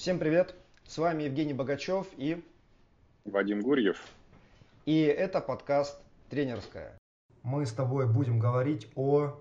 Всем привет! С вами Евгений Богачев и Вадим Гурьев. И это подкаст «Тренерская». Мы с тобой будем говорить о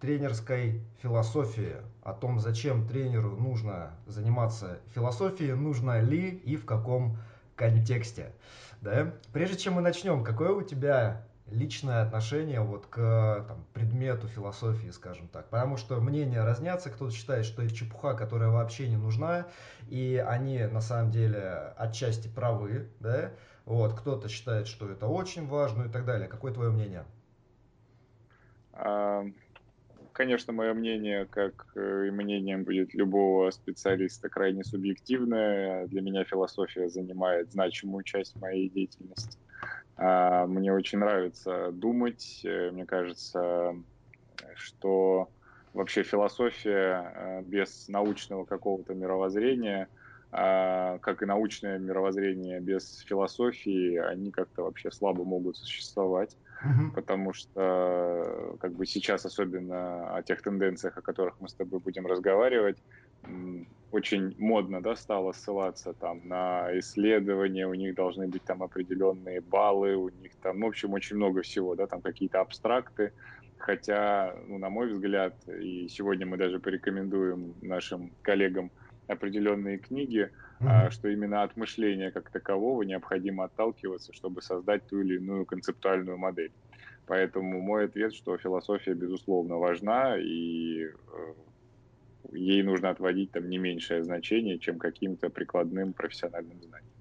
тренерской философии, о том, зачем тренеру нужно заниматься философией, нужно ли и в каком контексте. Да? Прежде чем мы начнем, какое у тебя личное отношение вот к там, предмету философии, скажем так. Потому что мнения разнятся, кто-то считает, что это чепуха, которая вообще не нужна, и они на самом деле отчасти правы, да, вот, кто-то считает, что это очень важно и так далее. Какое твое мнение? А, конечно, мое мнение, как и мнением будет любого специалиста, крайне субъективное. Для меня философия занимает значимую часть моей деятельности. А, мне очень нравится думать. Э, мне кажется, что вообще философия э, без научного какого-то мировоззрения, а, как и научное мировоззрение без философии, они как-то вообще слабо могут существовать. Mm-hmm. Потому что как бы сейчас, особенно о тех тенденциях, о которых мы с тобой будем разговаривать, очень модно да, стало ссылаться там на исследования, у них должны быть там определенные баллы, у них там, ну, в общем, очень много всего, да, там какие-то абстракты, хотя, ну, на мой взгляд, и сегодня мы даже порекомендуем нашим коллегам определенные книги, mm-hmm. что именно от мышления как такового необходимо отталкиваться, чтобы создать ту или иную концептуальную модель. Поэтому мой ответ, что философия, безусловно, важна, и э, ей нужно отводить там не меньшее значение, чем каким-то прикладным профессиональным знаниям.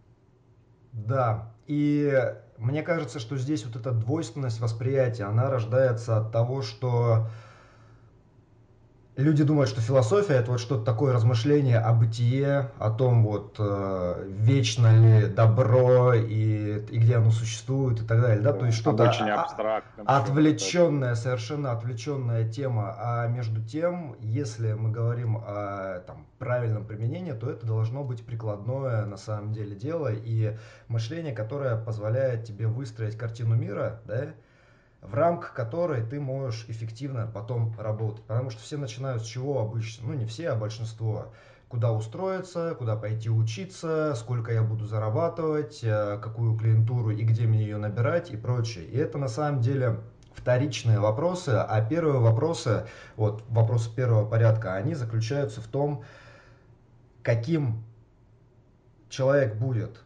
Да, и мне кажется, что здесь вот эта двойственность восприятия, она рождается от того, что люди думают, что философия это вот что-то такое размышление о бытие, о том вот э, вечно ли добро и, и где оно существует и так далее, да, то есть что-то очень абстрактное, отвлеченная, совершенно отвлеченная тема, а между тем, если мы говорим о там, правильном применении, то это должно быть прикладное на самом деле дело и мышление, которое позволяет тебе выстроить картину мира, да, в рамках которой ты можешь эффективно потом работать. Потому что все начинают с чего обычно? Ну, не все, а большинство. Куда устроиться, куда пойти учиться, сколько я буду зарабатывать, э, какую клиентуру и где мне ее набирать и прочее. И это на самом деле вторичные вопросы, а первые вопросы, вот вопросы первого порядка, они заключаются в том, каким человек будет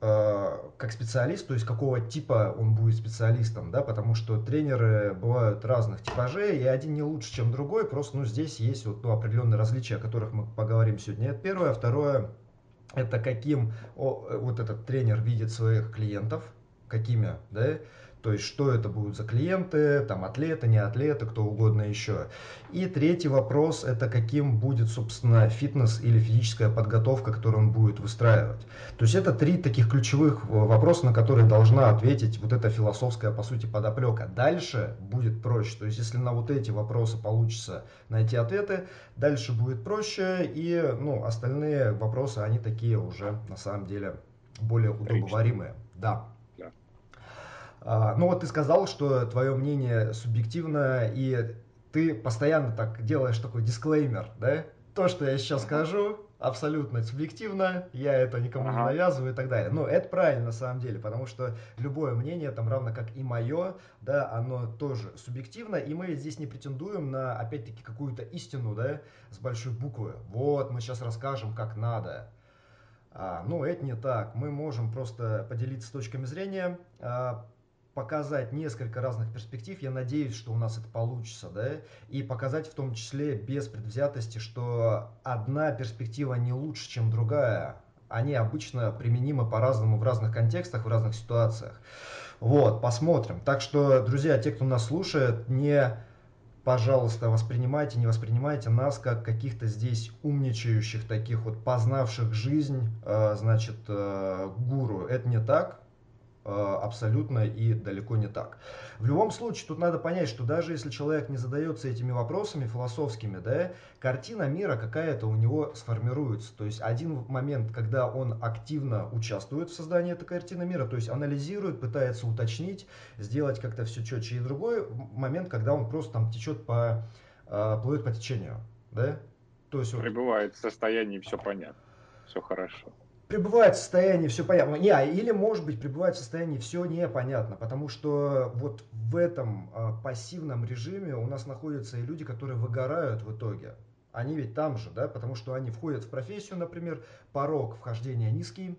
как специалист, то есть какого типа он будет специалистом, да, потому что тренеры бывают разных типажей, и один не лучше, чем другой, просто, ну, здесь есть вот ну, определенные различия, о которых мы поговорим сегодня. Это первое. Второе, это каким о, вот этот тренер видит своих клиентов, какими, да, то есть, что это будут за клиенты, там, атлеты, не атлеты, кто угодно еще. И третий вопрос, это каким будет, собственно, фитнес или физическая подготовка, которую он будет выстраивать. То есть, это три таких ключевых вопроса, на которые должна ответить вот эта философская, по сути, подоплека. Дальше будет проще. То есть, если на вот эти вопросы получится найти ответы, дальше будет проще, и, ну, остальные вопросы, они такие уже, на самом деле, более удобоваримые. Да. А, ну вот ты сказал, что твое мнение субъективно, и ты постоянно так делаешь такой дисклеймер, да? То, что я сейчас скажу, абсолютно субъективно, я это никому ага. не навязываю и так далее. Но это правильно на самом деле, потому что любое мнение, там равно как и мое, да, оно тоже субъективно, и мы здесь не претендуем на, опять-таки, какую-то истину, да, с большой буквы. Вот, мы сейчас расскажем, как надо. А, ну, это не так. Мы можем просто поделиться точками зрения, а, показать несколько разных перспектив. Я надеюсь, что у нас это получится, да, и показать в том числе без предвзятости, что одна перспектива не лучше, чем другая. Они обычно применимы по-разному в разных контекстах, в разных ситуациях. Вот, посмотрим. Так что, друзья, те, кто нас слушает, не пожалуйста, воспринимайте, не воспринимайте нас как каких-то здесь умничающих, таких вот познавших жизнь, э, значит, э, гуру. Это не так. Э, абсолютно и далеко не так. В любом случае, тут надо понять, что даже если человек не задается этими вопросами философскими, да, картина мира какая-то у него сформируется. То есть один момент, когда он активно участвует в создании этой картины мира, то есть анализирует, пытается уточнить, сделать как-то все четче. И другой момент, когда он просто там течет по, э, плывет по течению, да. То есть, Пребывает в состоянии все понятно все хорошо. Пребывает в состоянии все понятно. Не, или, может быть, пребывает в состоянии все непонятно, потому что вот в этом а, пассивном режиме у нас находятся и люди, которые выгорают в итоге. Они ведь там же, да, потому что они входят в профессию, например, порог вхождения низкий,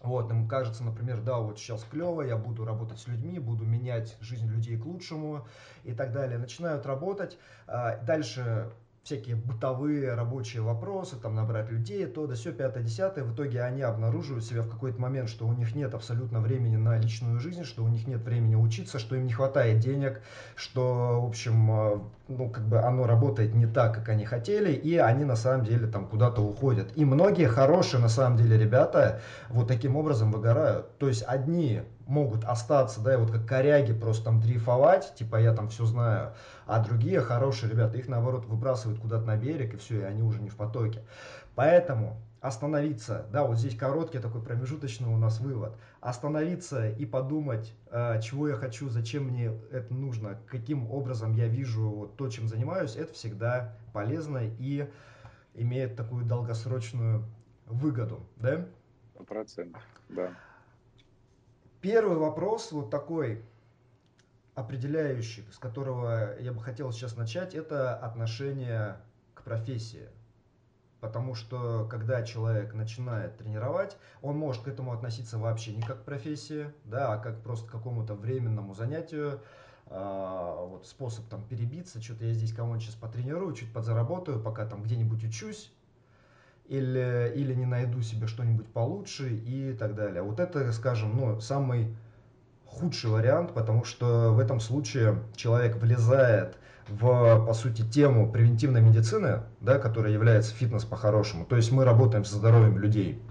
вот, им кажется, например, да, вот сейчас клево, я буду работать с людьми, буду менять жизнь людей к лучшему и так далее. Начинают работать, а, дальше всякие бытовые рабочие вопросы, там набрать людей, то да все, пятое, десятое. В итоге они обнаруживают себя в какой-то момент, что у них нет абсолютно времени на личную жизнь, что у них нет времени учиться, что им не хватает денег, что, в общем, э, ну, как бы оно работает не так, как они хотели, и они на самом деле там куда-то уходят. И многие хорошие, на самом деле, ребята вот таким образом выгорают. То есть одни могут остаться, да, и вот как коряги просто там дрейфовать, типа я там все знаю, а другие хорошие ребята, их наоборот выбрасывают куда-то на берег, и все, и они уже не в потоке. Поэтому остановиться, да, вот здесь короткий такой промежуточный у нас вывод, остановиться и подумать, э, чего я хочу, зачем мне это нужно, каким образом я вижу вот то, чем занимаюсь, это всегда полезно и имеет такую долгосрочную выгоду, да? Процентов, да. Первый вопрос вот такой определяющий, с которого я бы хотел сейчас начать, это отношение к профессии. Потому что когда человек начинает тренировать, он может к этому относиться вообще не как к профессии, да, а как просто к какому-то временному занятию, а, вот способ там перебиться, что-то я здесь кого-нибудь сейчас потренирую, чуть подзаработаю, пока там где-нибудь учусь, или, или не найду себе что-нибудь получше и так далее. Вот это, скажем, ну, самый худший вариант, потому что в этом случае человек влезает в, по сути, тему превентивной медицины, да, которая является фитнес по-хорошему. То есть мы работаем со здоровьем людей.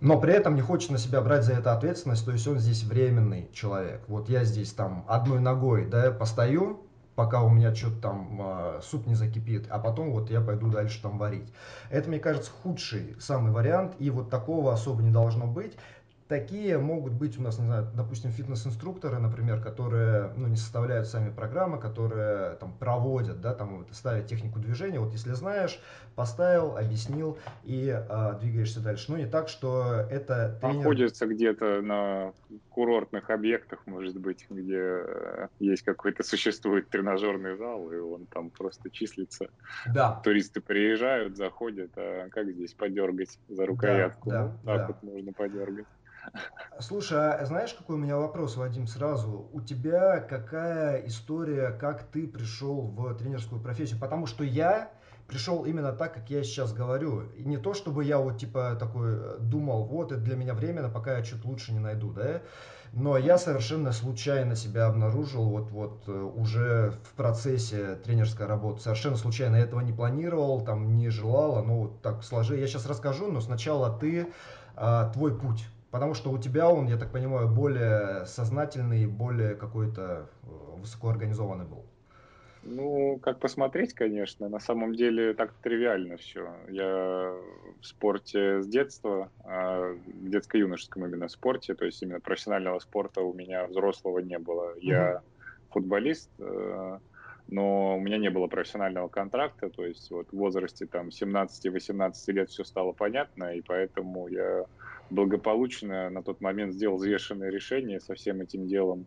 Но при этом не хочет на себя брать за это ответственность, то есть он здесь временный человек. Вот я здесь там одной ногой да, постою, пока у меня что-то там э, суп не закипит, а потом вот я пойду дальше там варить. Это, мне кажется, худший самый вариант, и вот такого особо не должно быть. Такие могут быть у нас, не знаю, допустим, фитнес-инструкторы, например, которые ну, не составляют сами программы, которые там проводят, да, там ставят технику движения. Вот если знаешь, поставил, объяснил и э, двигаешься дальше. Но не так, что это тренер... Находится где-то на курортных объектах, может быть, где э, есть какой-то существует тренажерный зал, и он там просто числится. Да. Туристы приезжают, заходят, а как здесь подергать за рукоятку? Да, ну, да, так да. вот можно подергать. Слушай, а знаешь, какой у меня вопрос, Вадим, сразу? У тебя какая история, как ты пришел в тренерскую профессию? Потому что я пришел именно так, как я сейчас говорю. И не то, чтобы я вот типа такой э, думал, вот это для меня временно, пока я что-то лучше не найду, да? Но я совершенно случайно себя обнаружил вот, вот э, уже в процессе тренерской работы. Совершенно случайно. Я этого не планировал, там не желал, но вот так сложилось. Я сейчас расскажу, но сначала ты, а, твой путь Потому что у тебя он, я так понимаю, более сознательный, более какой-то э, высокоорганизованный был. Ну, как посмотреть, конечно. На самом деле так тривиально все. Я в спорте с детства, а в детско-юношеском именно спорте, то есть именно профессионального спорта у меня взрослого не было. Я футболист, э, но у меня не было профессионального контракта, то есть вот в возрасте там 17-18 лет все стало понятно, и поэтому я благополучно на тот момент сделал взвешенное решение со всем этим делом,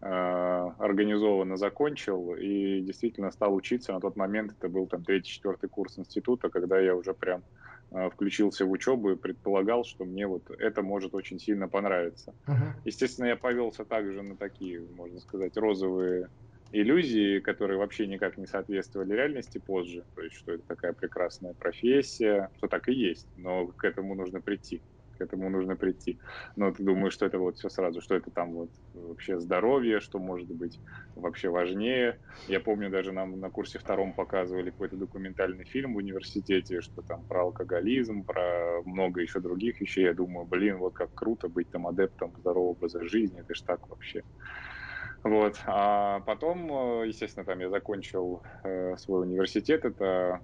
э, организованно закончил и действительно стал учиться. На тот момент это был там третий-четвертый курс института, когда я уже прям э, включился в учебу и предполагал, что мне вот это может очень сильно понравиться. Uh-huh. Естественно, я повелся также на такие, можно сказать, розовые иллюзии, которые вообще никак не соответствовали реальности позже. То есть, что это такая прекрасная профессия, что так и есть, но к этому нужно прийти к этому нужно прийти. Но ты думаешь, что это вот все сразу, что это там вот вообще здоровье, что может быть вообще важнее. Я помню, даже нам на курсе втором показывали какой-то документальный фильм в университете, что там про алкоголизм, про много еще других вещей. Я думаю, блин, вот как круто быть там адептом здорового образа жизни, это ж так вообще. Вот. А потом, естественно, там я закончил э, свой университет. Это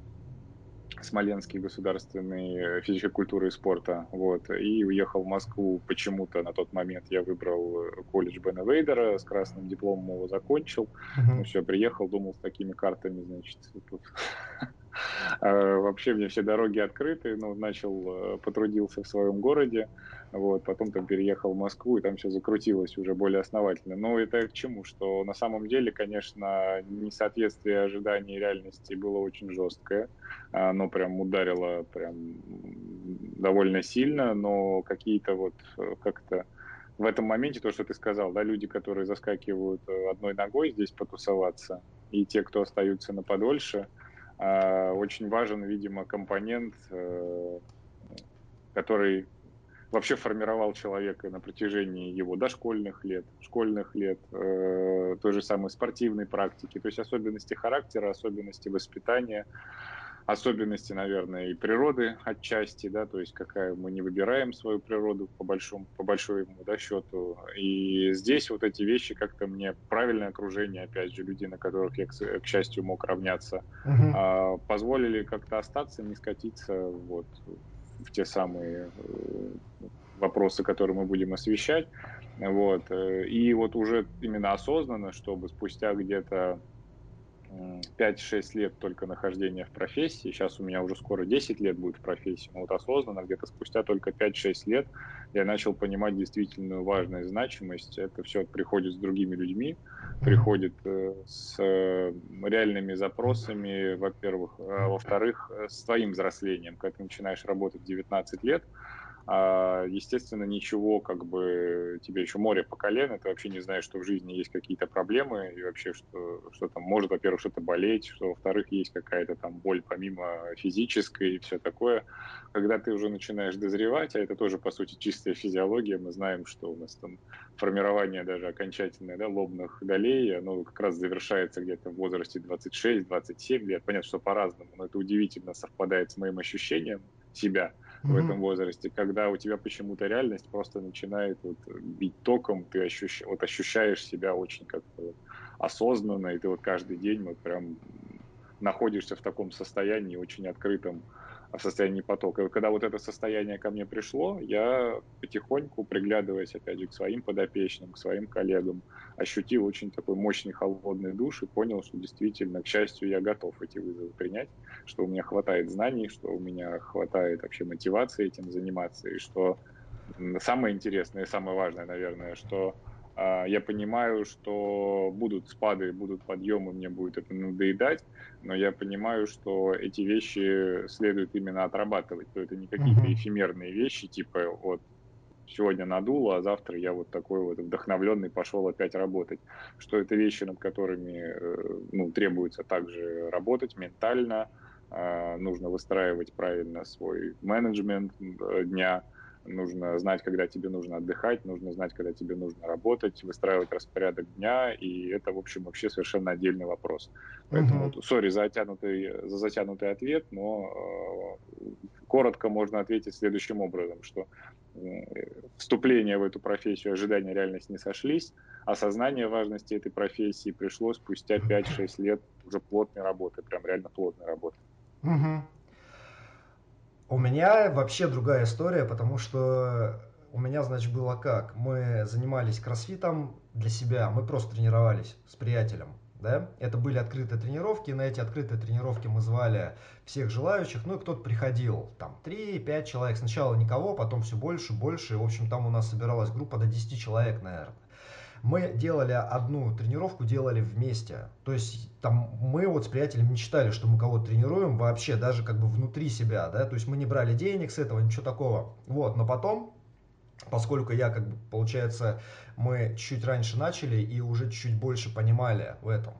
Смоленский государственный физической культуры и спорта, вот, и уехал в Москву почему-то на тот момент я выбрал э, колледж Бена Вейдера, с красным дипломом его закончил, uh-huh. ну все, приехал, думал с такими картами, значит, тут вообще мне все дороги открыты, ну, начал, э, потрудился в своем городе, вот, потом там переехал в Москву, и там все закрутилось уже более основательно. Но это к чему? Что на самом деле, конечно, несоответствие ожиданий реальности было очень жесткое. Оно прям ударило прям довольно сильно, но какие-то вот э, как-то в этом моменте то, что ты сказал, да, люди, которые заскакивают э, одной ногой здесь потусоваться, и те, кто остаются на подольше, а, очень важен, видимо, компонент, э, который вообще формировал человека на протяжении его дошкольных лет, школьных лет, э, той же самой спортивной практики, то есть особенности характера, особенности воспитания, особенности, наверное, и природы отчасти, да, то есть какая мы не выбираем свою природу по большому, по большому да, счету. И здесь вот эти вещи как-то мне правильное окружение, опять же, люди, на которых я, к, к счастью, мог равняться, угу. а, позволили как-то остаться, не скатиться вот в те самые э, вопросы, которые мы будем освещать. Вот. Э, и вот уже именно осознанно, чтобы спустя где-то 5-6 лет только нахождения в профессии, сейчас у меня уже скоро 10 лет будет в профессии, но вот осознанно где-то спустя только 5-6 лет я начал понимать действительно важность, значимость. Это все приходит с другими людьми, приходит э, с реальными запросами, во-первых. А во-вторых, э, с твоим взрослением. Когда ты начинаешь работать в 19 лет, естественно, ничего, как бы, тебе еще море по колено, ты вообще не знаешь, что в жизни есть какие-то проблемы, и вообще, что, что там может, во-первых, что-то болеть, что, во-вторых, есть какая-то там боль помимо физической и все такое. Когда ты уже начинаешь дозревать, а это тоже, по сути, чистая физиология, мы знаем, что у нас там формирование даже окончательное, да, лобных долей, оно как раз завершается где-то в возрасте 26-27 лет. Понятно, что по-разному, но это удивительно совпадает с моим ощущением себя – mm-hmm. в этом возрасте, когда у тебя почему-то реальность просто начинает вот бить током, ты ощущ... вот ощущаешь себя очень как-то вот осознанно, и ты вот каждый день вот прям находишься в таком состоянии очень открытом, в состоянии потока. И когда вот это состояние ко мне пришло, я потихоньку, приглядываясь, опять же, к своим подопечным, к своим коллегам, ощутил очень такой мощный холодный душ и понял, что действительно, к счастью, я готов эти вызовы принять, что у меня хватает знаний, что у меня хватает вообще мотивации этим заниматься, и что самое интересное и самое важное, наверное, что я понимаю, что будут спады, будут подъемы, мне будет это надоедать, но я понимаю, что эти вещи следует именно отрабатывать. То это не какие-то mm-hmm. эфемерные вещи, типа вот сегодня надуло, а завтра я вот такой вот вдохновленный пошел опять работать. Что это вещи, над которыми э, ну, требуется также работать ментально, а, нужно выстраивать правильно свой менеджмент э, дня, нужно знать, когда тебе нужно отдыхать, нужно знать, когда тебе нужно работать, выстраивать распорядок дня, и это, в общем, вообще совершенно отдельный вопрос. Поэтому, сори uh-huh. за, затянутый, за затянутый ответ, но э, коротко можно ответить следующим образом, что э, вступление в эту профессию, ожидания реальность не сошлись, осознание важности этой профессии пришло спустя 5-6 лет уже плотной работы, прям реально плотной работы. Угу. У меня вообще другая история, потому что у меня, значит, было как? Мы занимались кроссфитом для себя, мы просто тренировались с приятелем. Да? Это были открытые тренировки, на эти открытые тренировки мы звали всех желающих, ну и кто-то приходил, там 3-5 человек, сначала никого, потом все больше, больше, в общем там у нас собиралась группа до 10 человек, наверное мы делали одну тренировку, делали вместе. То есть там мы вот с приятелем не считали, что мы кого-то тренируем вообще, даже как бы внутри себя, да, то есть мы не брали денег с этого, ничего такого. Вот, но потом, поскольку я как бы, получается, мы чуть раньше начали и уже чуть больше понимали в этом,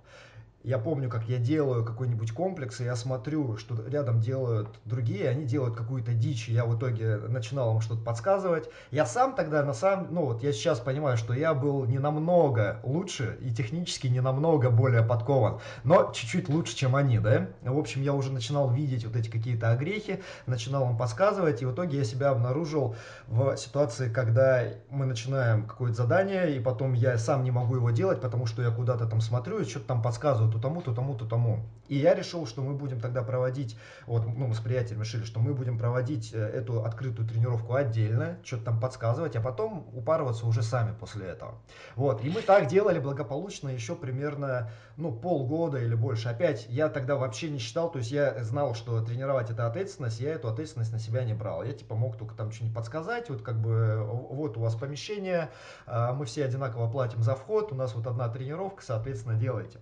я помню, как я делаю какой-нибудь комплекс, и я смотрю, что рядом делают другие, они делают какую-то дичь, и я в итоге начинал им что-то подсказывать. Я сам тогда, на самом, ну вот я сейчас понимаю, что я был не намного лучше и технически не намного более подкован, но чуть-чуть лучше, чем они, да. В общем, я уже начинал видеть вот эти какие-то огрехи, начинал им подсказывать, и в итоге я себя обнаружил в ситуации, когда мы начинаем какое-то задание, и потом я сам не могу его делать, потому что я куда-то там смотрю и что-то там подсказываю тому-то, тому-то, тому-то, тому. И я решил, что мы будем тогда проводить, вот, ну, мы с приятелем решили, что мы будем проводить э, эту открытую тренировку отдельно, что-то там подсказывать, а потом упарываться уже сами после этого. Вот, и мы так делали благополучно еще примерно, ну, полгода или больше. Опять, я тогда вообще не считал, то есть я знал, что тренировать это ответственность, я эту ответственность на себя не брал. Я, типа, мог только там что-нибудь подсказать, вот, как бы, вот у вас помещение, а, мы все одинаково платим за вход, у нас вот одна тренировка, соответственно, делайте.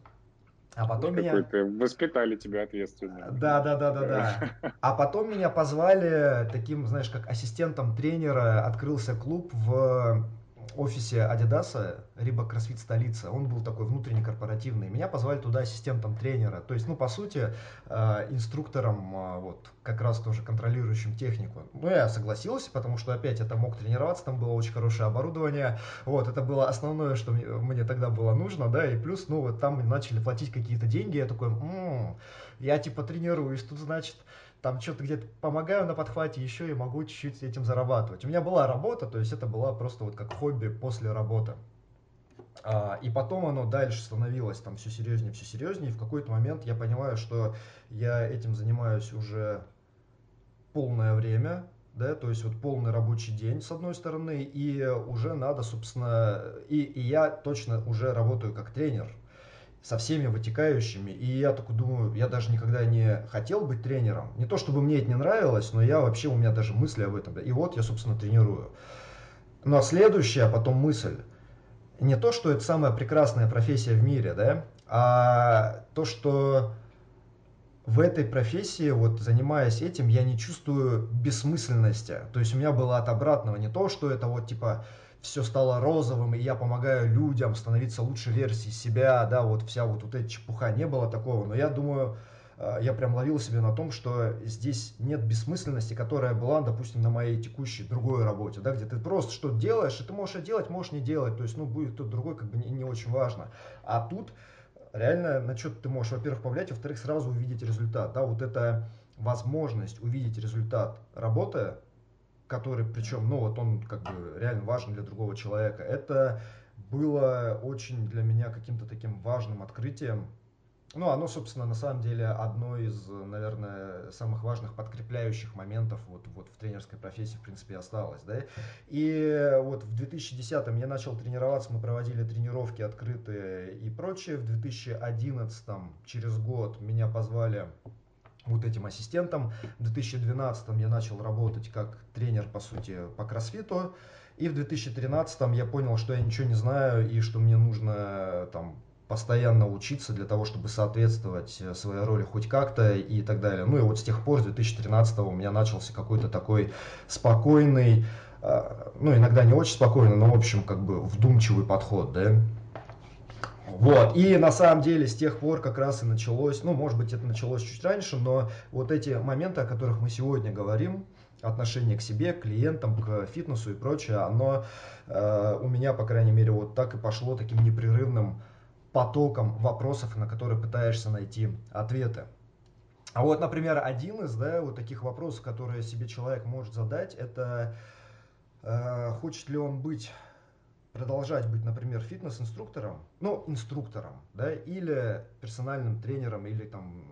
А потом меня... Воспитали тебя ответственно. Да, да, да, да, да. А потом меня позвали таким, знаешь, как ассистентом тренера. Открылся клуб в офисе Адидаса, Риба Кроссфит столица, он был такой внутренний корпоративный. Меня позвали туда ассистентом тренера. То есть, ну, по сути, э, инструктором, э, вот, как раз тоже контролирующим технику. Ну, я согласился, потому что опять это мог тренироваться, там было очень хорошее оборудование. Вот, это было основное, что мне, мне тогда было нужно, да, и плюс, ну, вот там начали платить какие-то деньги, я такой, м-м, я типа тренируюсь, тут, значит, там что-то где-то помогаю на подхвате, еще и могу чуть-чуть этим зарабатывать. У меня была работа, то есть это была просто вот как хобби после работы. А, и потом оно дальше становилось там все серьезнее, все серьезнее. И в какой-то момент я понимаю, что я этим занимаюсь уже полное время, да, то есть вот полный рабочий день с одной стороны, и уже надо, собственно, и, и я точно уже работаю как тренер, со всеми вытекающими. И я такой думаю, я даже никогда не хотел быть тренером. Не то, чтобы мне это не нравилось, но я вообще, у меня даже мысли об этом. И вот я, собственно, тренирую. А следующая потом мысль. Не то, что это самая прекрасная профессия в мире, да, а то, что в этой профессии, вот занимаясь этим, я не чувствую бессмысленности. То есть у меня было от обратного не то, что это вот типа все стало розовым, и я помогаю людям становиться лучшей версией себя, да, вот вся вот, вот эта чепуха, не было такого, но я думаю, э, я прям ловил себе на том, что здесь нет бессмысленности, которая была, допустим, на моей текущей другой работе, да, где ты просто что делаешь, и ты можешь это делать, можешь не делать, то есть, ну, будет тот другой, как бы не, не очень важно. А тут реально на что ты можешь, во-первых, повлиять, во-вторых, сразу увидеть результат, да, вот эта возможность увидеть результат работы, который, причем, ну вот он как бы реально важен для другого человека, это было очень для меня каким-то таким важным открытием. Ну, оно, собственно, на самом деле одно из, наверное, самых важных подкрепляющих моментов вот, вот в тренерской профессии, в принципе, осталось, да. И вот в 2010-м я начал тренироваться, мы проводили тренировки открытые и прочее. В 2011-м, через год, меня позвали вот этим ассистентом. В 2012 я начал работать как тренер, по сути, по кроссфиту. И в 2013 я понял, что я ничего не знаю и что мне нужно там постоянно учиться для того, чтобы соответствовать э, своей роли хоть как-то и так далее. Ну и вот с тех пор, с 2013 у меня начался какой-то такой спокойный, э, ну иногда не очень спокойный, но в общем как бы вдумчивый подход, да, вот. И на самом деле с тех пор как раз и началось, ну, может быть, это началось чуть раньше, но вот эти моменты, о которых мы сегодня говорим, отношение к себе, к клиентам, к фитнесу и прочее, оно э, у меня, по крайней мере, вот так и пошло таким непрерывным потоком вопросов, на которые пытаешься найти ответы. А вот, например, один из да, вот таких вопросов, которые себе человек может задать, это э, хочет ли он быть продолжать быть, например, фитнес-инструктором, ну, инструктором, да, или персональным тренером, или там,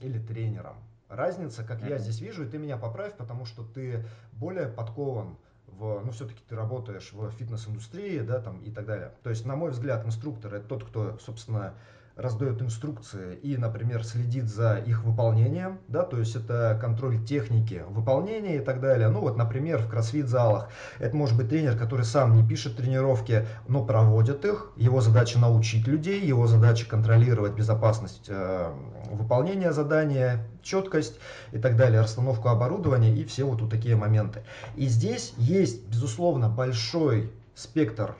или тренером. Разница, как mm-hmm. я здесь вижу, и ты меня поправь, потому что ты более подкован в, ну, все-таки ты работаешь в фитнес-индустрии, да, там, и так далее. То есть, на мой взгляд, инструктор это тот, кто, собственно, раздает инструкции и, например, следит за их выполнением, да, то есть это контроль техники выполнения и так далее. Ну вот, например, в кроссфит-залах это может быть тренер, который сам не пишет тренировки, но проводит их. Его задача научить людей, его задача контролировать безопасность э, выполнения задания, четкость и так далее, расстановку оборудования и все вот, вот такие моменты. И здесь есть, безусловно, большой спектр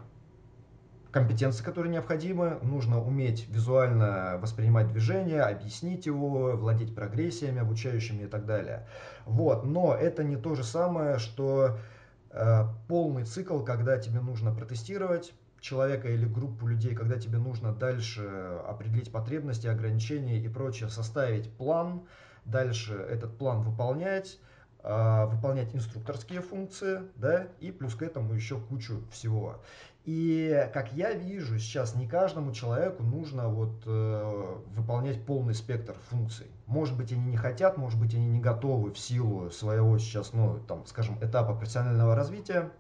компетенции, которые необходимы. Нужно уметь визуально воспринимать движение, объяснить его, владеть прогрессиями, обучающими и так далее. Вот. Но это не то же самое, что э, полный цикл, когда тебе нужно протестировать человека или группу людей, когда тебе нужно дальше определить потребности, ограничения и прочее, составить план, дальше этот план выполнять, э, выполнять инструкторские функции, да, и плюс к этому еще кучу всего. И как я вижу, сейчас не каждому человеку нужно вот э, выполнять полный спектр функций. Может быть, они не хотят, может быть, они не готовы в силу своего сейчас, ну, там, скажем, этапа профессионального развития.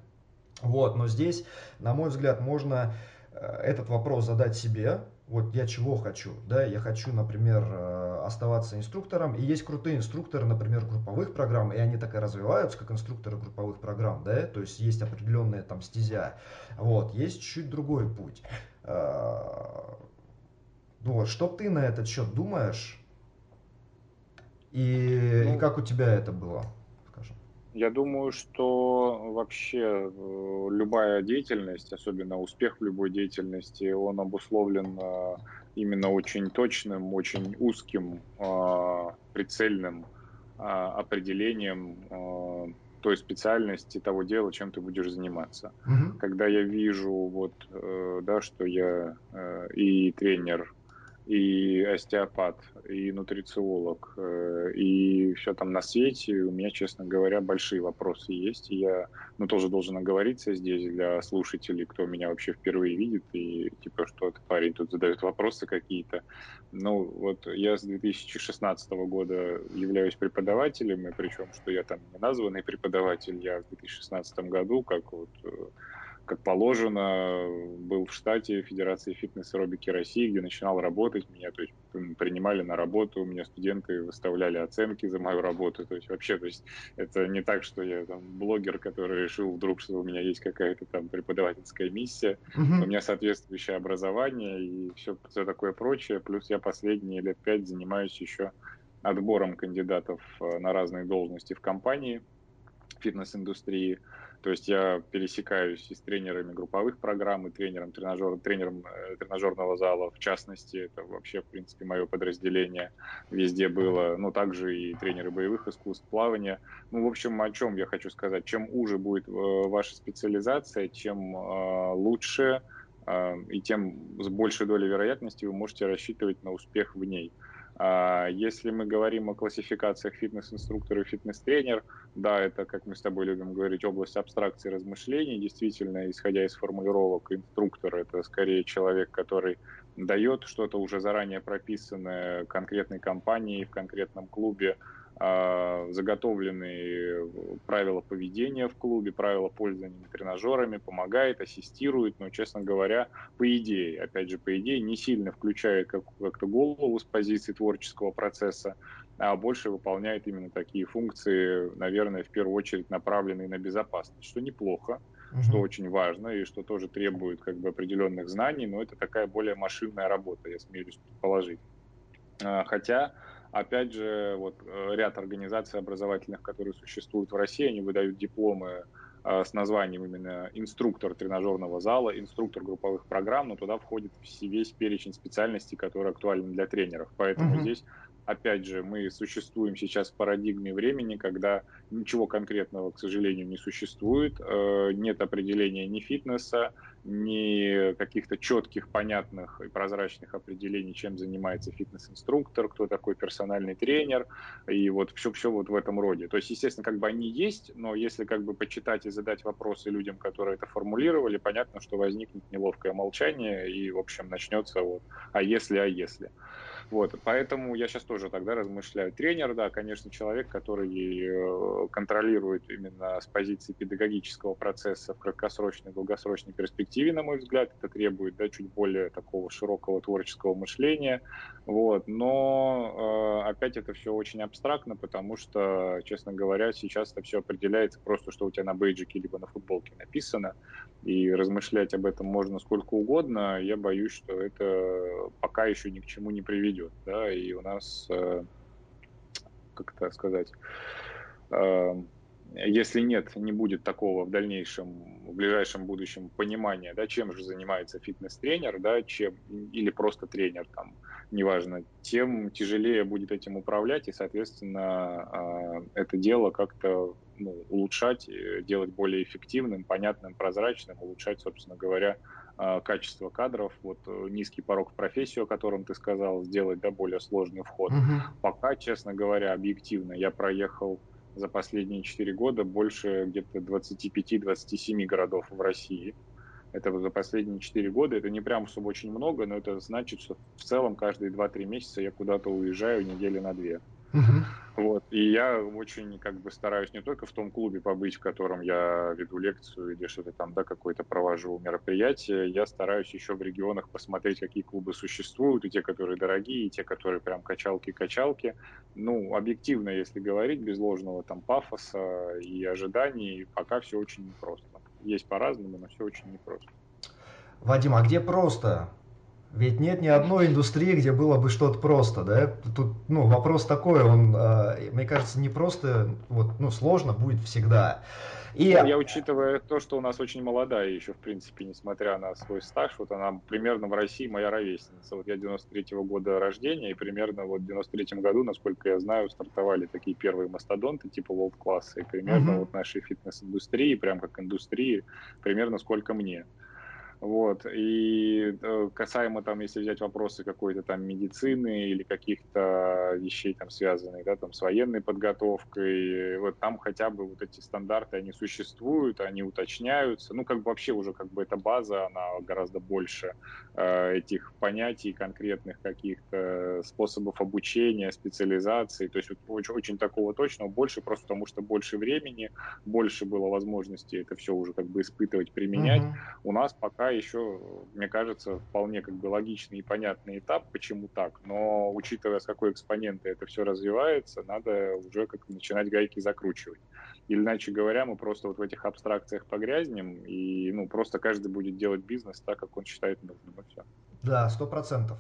Вот, но здесь, на мой взгляд, можно э, этот вопрос задать себе, вот я чего хочу, да, я хочу, например, э, оставаться инструктором, и есть крутые инструкторы, например, групповых программ, и они так и развиваются, как инструкторы групповых программ, да, то есть есть определенная там стезя, вот, есть чуть другой путь. Э, вот, что ты на этот счет думаешь, и, ну, и как у тебя это было? Я думаю, что вообще э, любая деятельность, особенно успех в любой деятельности, он обусловлен э, именно очень точным, очень узким, э, прицельным определением той специальности, того дела, чем ты будешь заниматься. Угу. Когда я вижу, вот, да, что я и тренер и остеопат, и нутрициолог, э, и все там на свете. У меня, честно говоря, большие вопросы есть. И я ну, тоже должен оговориться здесь для слушателей, кто меня вообще впервые видит, и типа, что этот парень тут задает вопросы какие-то. Ну, вот я с 2016 года являюсь преподавателем, и причем, что я там не названный преподаватель, я в 2016 году, как вот э, как положено, был в штате Федерации фитнес-аэробики России, где начинал работать. Меня то есть, принимали на работу, у меня студенты выставляли оценки за мою работу. То есть вообще, то есть это не так, что я там блогер, который решил вдруг, что у меня есть какая-то там преподавательская миссия. Mm-hmm. У меня соответствующее образование и все, все такое прочее. Плюс я последние лет пять занимаюсь еще отбором кандидатов э, на разные должности в компании фитнес-индустрии. То есть я пересекаюсь и с тренерами групповых программ, и тренером, тренажер, тренером э, тренажерного зала, в частности, это вообще, в принципе, мое подразделение везде было, ну, также и тренеры боевых искусств, плавания. Ну, в общем, о чем я хочу сказать, чем уже будет э, ваша специализация, чем э, лучше и тем с большей долей вероятности вы можете рассчитывать на успех в ней. А, если мы говорим о классификациях фитнес-инструктор и фитнес-тренер, да, это, как мы с тобой любим говорить, область абстракции размышлений. Действительно, исходя из формулировок, инструктор — это скорее человек, который дает что-то уже заранее прописанное конкретной компании в конкретном клубе, заготовленные правила поведения в клубе, правила пользования тренажерами, помогает, ассистирует, но, честно говоря, по идее, опять же, по идее, не сильно включает как- как-то голову с позиции творческого процесса, а больше выполняет именно такие функции, наверное, в первую очередь направленные на безопасность, что неплохо, uh-huh. что очень важно и что тоже требует как бы определенных знаний, но это такая более машинная работа, я смеюсь предположить. А, хотя Опять же, вот э, ряд организаций образовательных, которые существуют в России, они выдают дипломы э, с названием именно инструктор тренажерного зала, инструктор групповых программ, но туда входит весь перечень специальностей, которые актуальны для тренеров. Поэтому uh-huh. здесь опять же, мы существуем сейчас в парадигме времени, когда ничего конкретного, к сожалению, не существует, э, нет определения ни фитнеса, ни каких-то четких, понятных и прозрачных определений, чем занимается фитнес-инструктор, кто такой персональный тренер, и вот все-все вот в этом роде. То есть, естественно, как бы они есть, но если как бы почитать и задать вопросы людям, которые это формулировали, понятно, что возникнет неловкое молчание, и, в общем, начнется вот «а если, а если?». Вот, поэтому я сейчас тоже тогда размышляю. Тренер, да, конечно, человек, который э, контролирует именно с позиции педагогического процесса в краткосрочной и долгосрочной перспективе, на мой взгляд, это требует да, чуть более такого широкого творческого мышления. Вот. Но э, опять это все очень абстрактно, потому что, честно говоря, сейчас это все определяется просто, что у тебя на бейджике либо на футболке написано, и размышлять об этом можно сколько угодно. Я боюсь, что это пока еще ни к чему не приведет. Да? И у нас, э, как это сказать, э, если нет, не будет такого в дальнейшем, в ближайшем будущем понимания, да, чем же занимается фитнес-тренер, да, чем, или просто тренер, там, неважно, тем тяжелее будет этим управлять, и, соответственно, а, это дело как-то ну, улучшать, э, делать более эффективным, понятным, прозрачным, улучшать, собственно говоря, а, качество кадров, вот э, низкий порог в профессию, о котором ты сказал, сделать да, более сложный вход. Угу. Пока, честно говоря, объективно, я проехал за последние 4 года больше где-то 25-27 городов в России. Это за последние 4 года, это не прям особо очень много, но это значит, что в целом каждые 2-3 месяца я куда-то уезжаю недели на 2. Угу. Вот. И я очень как бы стараюсь не только в том клубе побыть, в котором я веду лекцию или что-то там, да, какое-то провожу мероприятие, я стараюсь еще в регионах посмотреть, какие клубы существуют, и те, которые дорогие, и те, которые прям качалки-качалки. Ну, объективно, если говорить, без ложного там пафоса и ожиданий, пока все очень непросто. Есть по-разному, но все очень непросто. Вадим, а где просто? Ведь нет ни одной индустрии, где было бы что-то просто, да? Тут, ну, вопрос такой, он, э, мне кажется, не просто, вот, ну, сложно будет всегда. И... Я, учитывая то, что у нас очень молодая еще, в принципе, несмотря на свой стаж, вот она примерно в России моя ровесница. Вот я 93-го года рождения, и примерно вот в 93-м году, насколько я знаю, стартовали такие первые мастодонты типа World класса и примерно uh-huh. вот нашей фитнес-индустрии, прям как индустрии, примерно сколько мне. Вот. И э, касаемо там, если взять вопросы какой-то там медицины или каких-то вещей там связанных, да, там с военной подготовкой, вот там хотя бы вот эти стандарты, они существуют, они уточняются. Ну, как бы вообще уже как бы эта база, она гораздо больше э, этих понятий конкретных каких-то способов обучения, специализации. То есть вот, очень, очень такого точного больше, просто потому что больше времени, больше было возможности это все уже как бы испытывать, применять. Uh-huh. У нас пока еще, мне кажется, вполне как бы логичный и понятный этап, почему так, но учитывая, с какой экспоненты это все развивается, надо уже как-то начинать гайки закручивать. Или, иначе говоря, мы просто вот в этих абстракциях погрязнем, и ну, просто каждый будет делать бизнес так, как он считает нужным, и все. Да, сто процентов.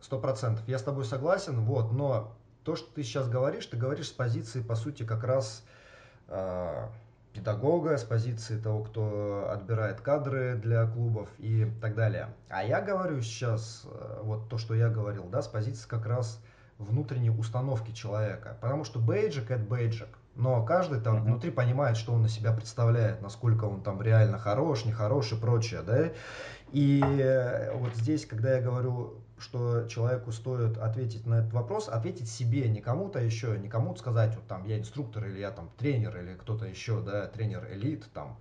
Сто процентов. Я с тобой согласен, вот, но то, что ты сейчас говоришь, ты говоришь с позиции, по сути, как раз э, педагога, с позиции того, кто отбирает кадры для клубов и так далее. А я говорю сейчас, э, вот то, что я говорил, да, с позиции как раз внутренней установки человека. Потому что бейджик это бейджик. Но каждый там mm-hmm. внутри понимает, что он на себя представляет, насколько он там реально хорош, нехорош и прочее, да. И э, вот здесь, когда я говорю что человеку стоит ответить на этот вопрос, ответить себе, не кому-то еще, не кому-то сказать, вот там я инструктор или я там тренер или кто-то еще, да, тренер элит там,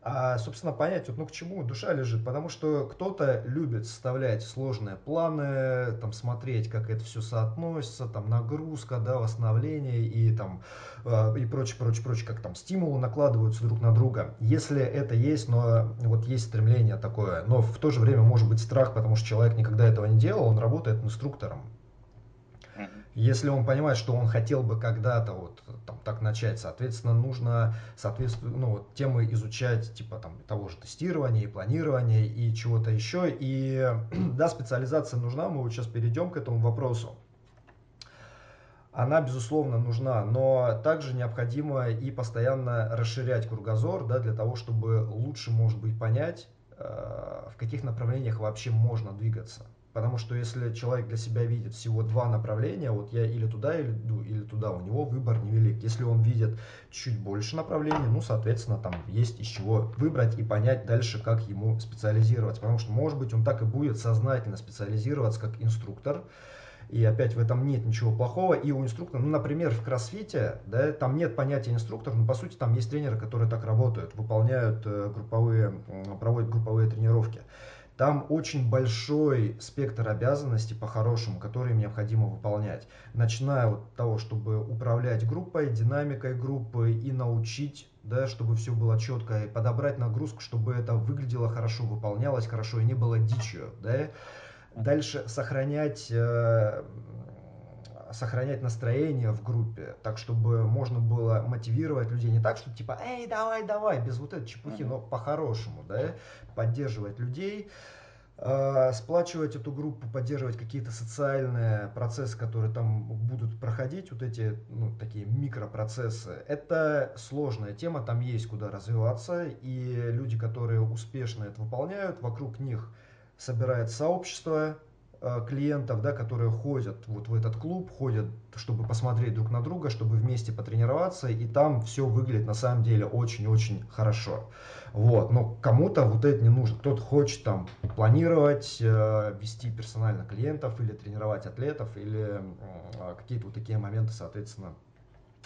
а, собственно, понять, вот, ну, к чему душа лежит, потому что кто-то любит составлять сложные планы, там, смотреть, как это все соотносится, там, нагрузка, да, восстановление и там, э, и прочее, прочее, прочее, как там стимулы накладываются друг на друга. Если это есть, но вот есть стремление такое, но в то же время может быть страх, потому что человек никогда этого не делал, он работает инструктором, если он понимает, что он хотел бы когда-то вот там, так начать, соответственно, нужно соответственно, ну, вот, темы изучать типа там того же тестирования и планирования и чего-то еще. И да, специализация нужна, мы вот сейчас перейдем к этому вопросу. Она, безусловно, нужна, но также необходимо и постоянно расширять кругозор, да, для того, чтобы лучше, может быть, понять, э, в каких направлениях вообще можно двигаться. Потому что если человек для себя видит всего два направления, вот я или туда, или, ну, или туда, у него выбор невелик. Если он видит чуть больше направлений, ну, соответственно, там есть из чего выбрать и понять дальше, как ему специализироваться. Потому что, может быть, он так и будет сознательно специализироваться как инструктор, и опять в этом нет ничего плохого. И у инструктора, ну, например, в кроссфите, да, там нет понятия инструктор, но по сути там есть тренеры, которые так работают, выполняют э, групповые, проводят групповые тренировки. Там очень большой спектр обязанностей по-хорошему, которые необходимо выполнять. Начиная от того, чтобы управлять группой, динамикой группы и научить, да, чтобы все было четко, и подобрать нагрузку, чтобы это выглядело хорошо, выполнялось хорошо и не было дичью. Да. Дальше сохранять э, сохранять настроение в группе, так чтобы можно было мотивировать людей не так, что типа, эй, давай, давай, без вот этой чепухи, но по-хорошему, да, поддерживать людей, э, сплачивать эту группу, поддерживать какие-то социальные процессы, которые там будут проходить, вот эти, ну, такие микропроцессы. Это сложная тема, там есть куда развиваться, и люди, которые успешно это выполняют, вокруг них собирает сообщество, клиентов, да, которые ходят вот в этот клуб, ходят, чтобы посмотреть друг на друга, чтобы вместе потренироваться, и там все выглядит на самом деле очень-очень хорошо. Вот, но кому-то вот это не нужно, кто-то хочет там планировать, э, вести персонально клиентов или тренировать атлетов, или э, какие-то вот такие моменты, соответственно,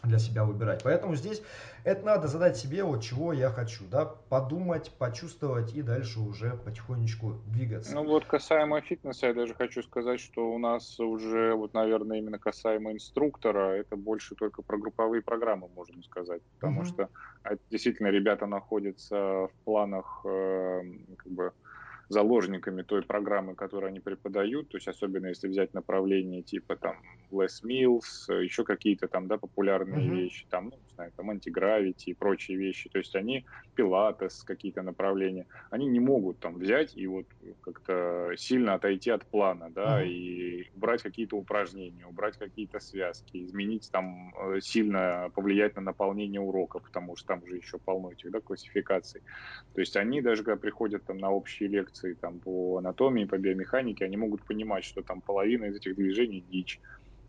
для себя выбирать. Поэтому здесь это надо задать себе, вот чего я хочу, да, подумать, почувствовать и дальше уже потихонечку двигаться. Ну вот касаемо фитнеса, я даже хочу сказать, что у нас уже, вот, наверное, именно касаемо инструктора, это больше только про групповые программы, можно сказать, потому uh-huh. что а, действительно ребята находятся в планах э, как бы заложниками той программы, которую они преподают, то есть особенно если взять направление типа там Les Mills, еще какие-то там, да, популярные uh-huh. вещи, там, ну, знаю, там антигравити и прочие вещи, то есть они, пилатес, какие-то направления, они не могут там взять и вот как-то сильно отойти от плана, да, uh-huh. и убрать какие-то упражнения, убрать какие-то связки, изменить там, э, сильно повлиять на наполнение урока, потому что там уже еще полно этих, да, классификаций. То есть они даже, когда приходят там на общие лекции там по анатомии, по биомеханике, они могут понимать, что там половина из этих движений дичь,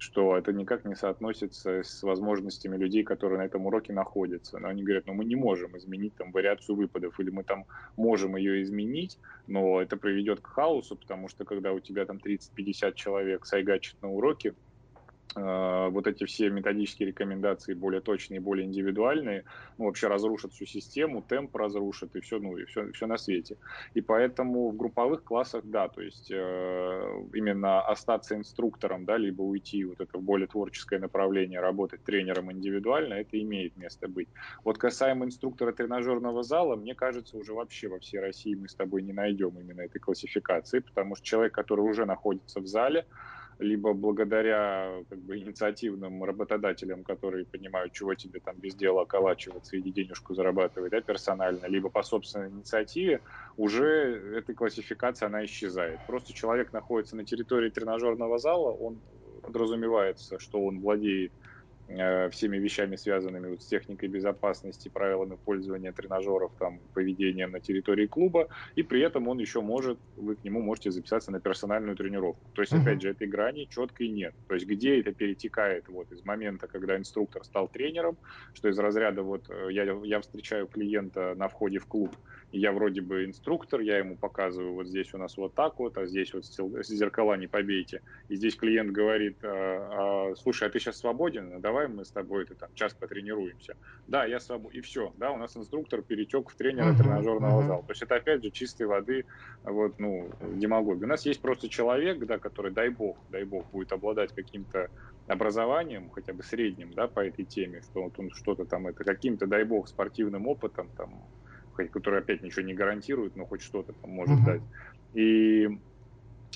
что это никак не соотносится с возможностями людей, которые на этом уроке находятся. Но они говорят, ну мы не можем изменить там вариацию выпадов, или мы там можем ее изменить, но это приведет к хаосу, потому что когда у тебя там 30-50 человек сайгачат на уроке, вот эти все методические рекомендации более точные, более индивидуальные, ну, вообще разрушат всю систему, темп разрушат и все, ну, и все, все на свете. И поэтому в групповых классах, да, то есть э, именно остаться инструктором, да, либо уйти вот это в более творческое направление, работать тренером индивидуально, это имеет место быть. Вот касаемо инструктора тренажерного зала, мне кажется, уже вообще во всей России мы с тобой не найдем именно этой классификации, потому что человек, который уже находится в зале, либо благодаря как бы, инициативным работодателям, которые понимают, чего тебе там без дела околачиваться и денежку зарабатывать да, персонально, либо по собственной инициативе, уже эта классификация, она исчезает. Просто человек находится на территории тренажерного зала, он подразумевается, что он владеет всеми вещами, связанными вот с техникой безопасности, правилами пользования тренажеров, там, поведением на территории клуба, и при этом он еще может, вы к нему можете записаться на персональную тренировку. То есть, опять же, этой грани четкой нет. То есть, где это перетекает вот из момента, когда инструктор стал тренером, что из разряда вот э, я, я встречаю клиента на входе в клуб, я вроде бы инструктор, я ему показываю, вот здесь у нас вот так вот, а здесь вот зеркала не побейте. И здесь клиент говорит, а, а, слушай, а ты сейчас свободен? Давай мы с тобой это, там, час потренируемся. Да, я свободен. И все, да, у нас инструктор перетек в тренера uh-huh, тренажерного uh-huh. зала. То есть это опять же чистой воды вот, ну, демагогия. У нас есть просто человек, да, который, дай бог, дай бог, будет обладать каким-то образованием, хотя бы средним, да, по этой теме, что вот он что-то там, это каким-то, дай бог, спортивным опытом, там, который опять ничего не гарантирует, но хоть что-то там может uh-huh. дать. И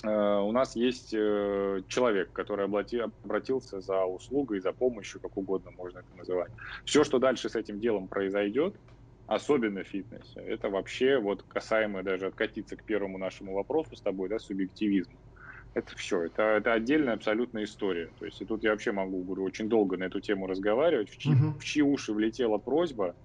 э, у нас есть э, человек, который облати, обратился за услугой, за помощью, как угодно можно это называть. Все, что дальше с этим делом произойдет, особенно в фитнесе, это вообще вот касаемо даже откатиться к первому нашему вопросу с тобой, да, субъективизм. Это все, это, это отдельная абсолютная история. То есть и тут я вообще могу, говорю, очень долго на эту тему разговаривать, в чьи, uh-huh. в чьи уши влетела просьба,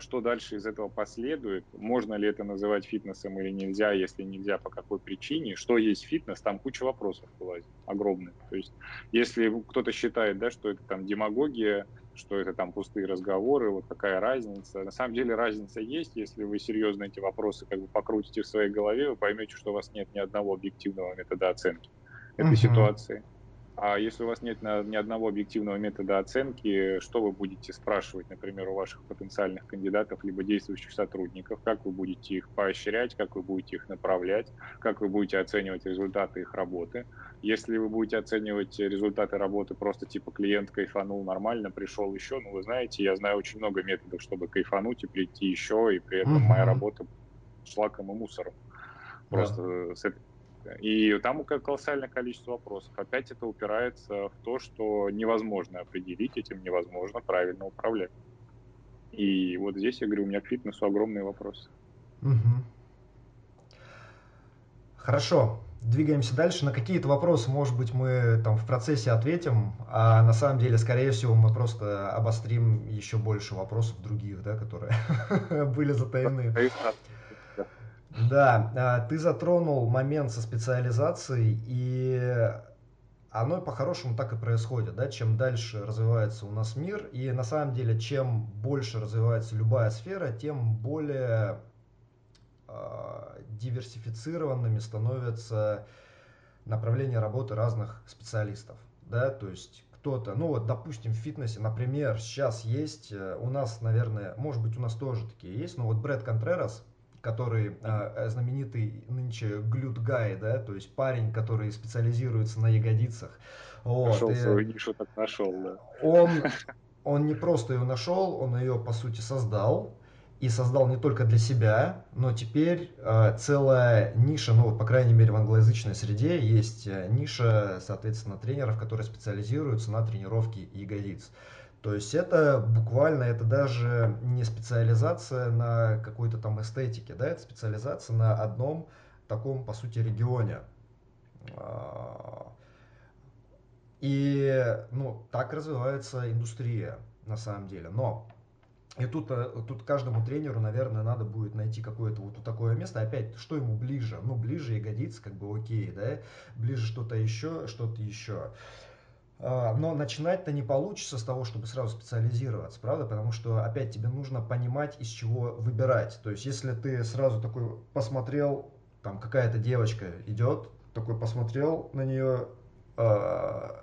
что дальше из этого последует? Можно ли это называть фитнесом или нельзя? Если нельзя, по какой причине? Что есть фитнес? Там куча вопросов вылазит, огромных. То есть, если кто-то считает, да, что это там демагогия, что это там пустые разговоры, вот какая разница. На самом деле разница есть, если вы серьезно эти вопросы как бы покрутите в своей голове, вы поймете, что у вас нет ни одного объективного метода оценки этой uh-huh. ситуации. А если у вас нет ни одного объективного метода оценки, что вы будете спрашивать, например, у ваших потенциальных кандидатов либо действующих сотрудников, как вы будете их поощрять, как вы будете их направлять, как вы будете оценивать результаты их работы. Если вы будете оценивать результаты работы просто типа клиент кайфанул нормально, пришел еще, ну вы знаете, я знаю очень много методов, чтобы кайфануть и прийти еще, и при этом mm-hmm. моя работа шлаком и мусором. Просто yeah. с этой и там колоссальное количество вопросов. Опять это упирается в то, что невозможно определить, этим невозможно правильно управлять. И вот здесь, я говорю, у меня к фитнесу огромные вопросы. Угу. Хорошо, двигаемся дальше. На какие-то вопросы, может быть, мы там в процессе ответим, а на самом деле, скорее всего, мы просто обострим еще больше вопросов других, да, которые были затаены. Да, а, ты затронул момент со специализацией, и оно по-хорошему так и происходит, да, чем дальше развивается у нас мир, и на самом деле, чем больше развивается любая сфера, тем более э, диверсифицированными становятся направления работы разных специалистов, да, то есть кто-то, ну вот, допустим, в фитнесе, например, сейчас есть, э, у нас, наверное, может быть, у нас тоже такие есть, но вот Брэд Контрерас, который э, знаменитый нынче глют гай, да, то есть парень, который специализируется на ягодицах. Вот, нашел и свою нишу, так нашел, да. Он, он не просто ее нашел, он ее, по сути, создал, и создал не только для себя, но теперь э, целая ниша, ну, по крайней мере, в англоязычной среде есть э, ниша, соответственно, тренеров, которые специализируются на тренировке ягодиц. То есть это буквально, это даже не специализация на какой-то там эстетике, да, это специализация на одном таком, по сути, регионе. А, и, ну, так развивается индустрия, на самом деле. Но и тут, э, тут каждому тренеру, наверное, надо будет найти какое-то вот такое место. Опять, что ему ближе? Ну, ближе ягодицы, как бы окей, да? Ближе что-то еще, что-то еще. А, но начинать-то не получится с того, чтобы сразу специализироваться, правда? Потому что, опять, тебе нужно понимать, из чего выбирать. То есть, если ты сразу такой посмотрел, там какая-то девочка идет, такой посмотрел на нее, а,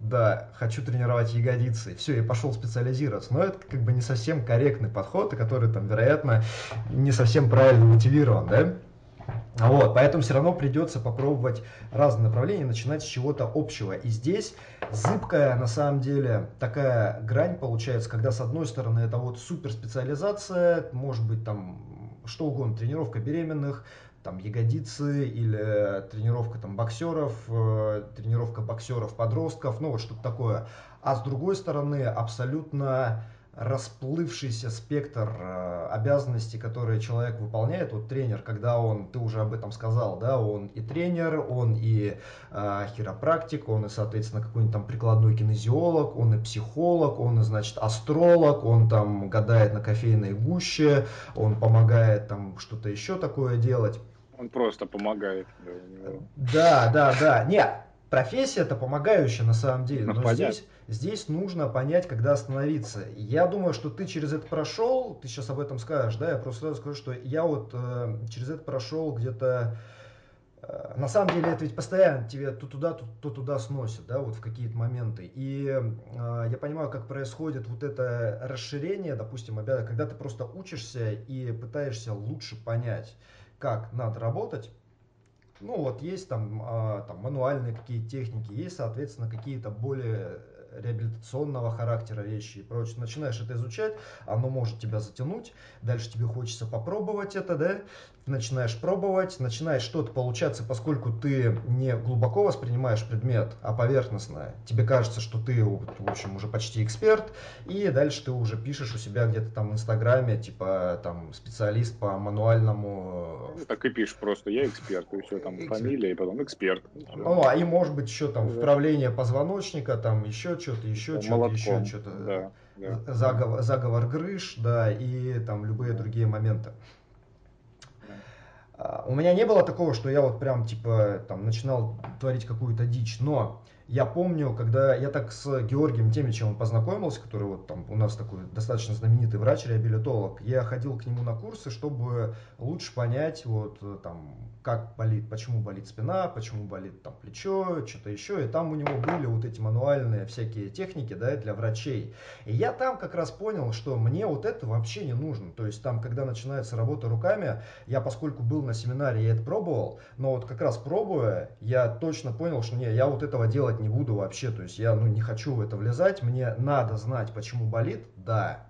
да, хочу тренировать ягодицы, все, и пошел специализироваться. Но это как бы не совсем корректный подход, который там, вероятно, не совсем правильно мотивирован, да? Вот, поэтому все равно придется попробовать разные направления, начинать с чего-то общего. И здесь зыбкая, на самом деле, такая грань получается, когда с одной стороны это вот суперспециализация, может быть там что угодно, тренировка беременных, там ягодицы или тренировка там боксеров, э, тренировка боксеров подростков, ну вот что-то такое. А с другой стороны абсолютно расплывшийся спектр э, обязанностей, которые человек выполняет, вот тренер, когда он, ты уже об этом сказал, да, он и тренер, он и э, хиропрактик, он и, соответственно, какой-нибудь там прикладной кинезиолог, он и психолог, он и, значит, астролог, он там гадает на кофейной гуще, он помогает там что-то еще такое делать. Он просто помогает. Да, да, да. Нет, профессия это помогающая на самом деле, ну, но понятно. здесь здесь нужно понять, когда остановиться. Я думаю, что ты через это прошел, ты сейчас об этом скажешь, да, я просто сразу скажу, что я вот э, через это прошел где-то э, на самом деле это ведь постоянно тебе то туда, то, то туда сносит, да, вот в какие-то моменты. И э, я понимаю, как происходит вот это расширение, допустим, когда ты просто учишься и пытаешься лучше понять, как надо работать. Ну вот есть там, э, там мануальные какие техники, есть, соответственно, какие-то более реабилитационного характера вещи и прочее. Начинаешь это изучать, оно может тебя затянуть, дальше тебе хочется попробовать это, да, начинаешь пробовать, начинаешь что-то получаться, поскольку ты не глубоко воспринимаешь предмет, а поверхностно. Тебе кажется, что ты, в общем, уже почти эксперт, и дальше ты уже пишешь у себя где-то там в Инстаграме, типа, там, специалист по мануальному... Ну, так и пишешь просто, я эксперт, и все, там, эксперт. фамилия, и потом эксперт. Ну, а и может быть еще там вправление позвоночника, там, еще что-то, еще что-то, еще что-то. Да. Да. Заговор, заговор грыж, да, и там любые другие моменты. А, у меня не было такого, что я вот прям типа там начинал творить какую-то дичь, но я помню, когда я так с Георгием Темичевым познакомился, который вот там у нас такой достаточно знаменитый врач-реабилитолог, я ходил к нему на курсы, чтобы лучше понять вот там как болит, почему болит спина, почему болит там плечо, что-то еще. И там у него были вот эти мануальные всякие техники, да, для врачей. И я там как раз понял, что мне вот это вообще не нужно. То есть там, когда начинается работа руками, я поскольку был на семинаре, я это пробовал, но вот как раз пробуя, я точно понял, что не, я вот этого делать не буду вообще. То есть я ну, не хочу в это влезать, мне надо знать, почему болит, да,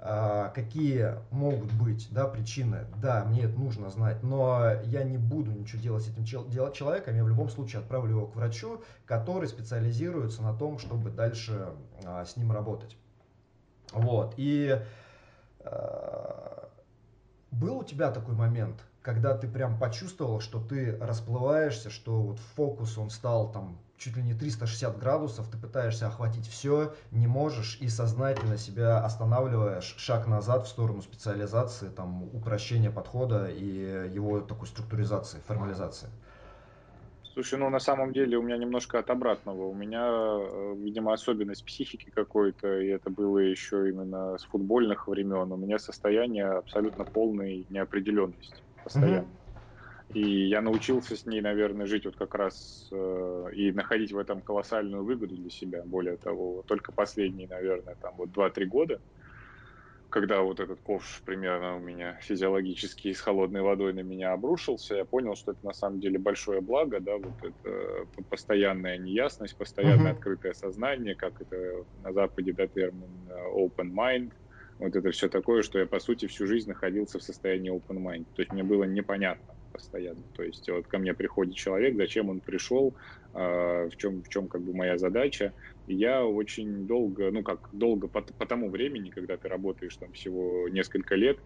а, какие могут быть да, причины, да, мне это нужно знать, но я не буду ничего делать с этим человеком, я в любом случае отправлю его к врачу, который специализируется на том, чтобы дальше а, с ним работать. Вот, и а, был у тебя такой момент, когда ты прям почувствовал, что ты расплываешься, что вот фокус он стал там чуть ли не 360 градусов, ты пытаешься охватить все, не можешь и сознательно себя останавливаешь шаг назад в сторону специализации, там, упрощения подхода и его такой структуризации, формализации. Слушай, ну на самом деле у меня немножко от обратного. У меня, э, видимо, особенность психики какой-то, и это было еще именно с футбольных времен. У меня состояние абсолютно полной неопределенности постоянно. Mm-hmm. И я научился с ней, наверное, жить вот как раз э, и находить в этом колоссальную выгоду для себя. Более того, только последние, наверное, там вот 2-3 года когда вот этот ковш примерно у меня физиологически с холодной водой на меня обрушился, я понял, что это на самом деле большое благо, да, вот это постоянная неясность, постоянное uh-huh. открытое сознание, как это на Западе, да, термин э, open mind, вот это все такое, что я, по сути, всю жизнь находился в состоянии open mind, то есть мне было непонятно постоянно, то есть вот ко мне приходит человек, зачем он пришел, а, в чем, в чем как бы моя задача, я очень долго, ну как долго по, по тому времени, когда ты работаешь там всего несколько лет,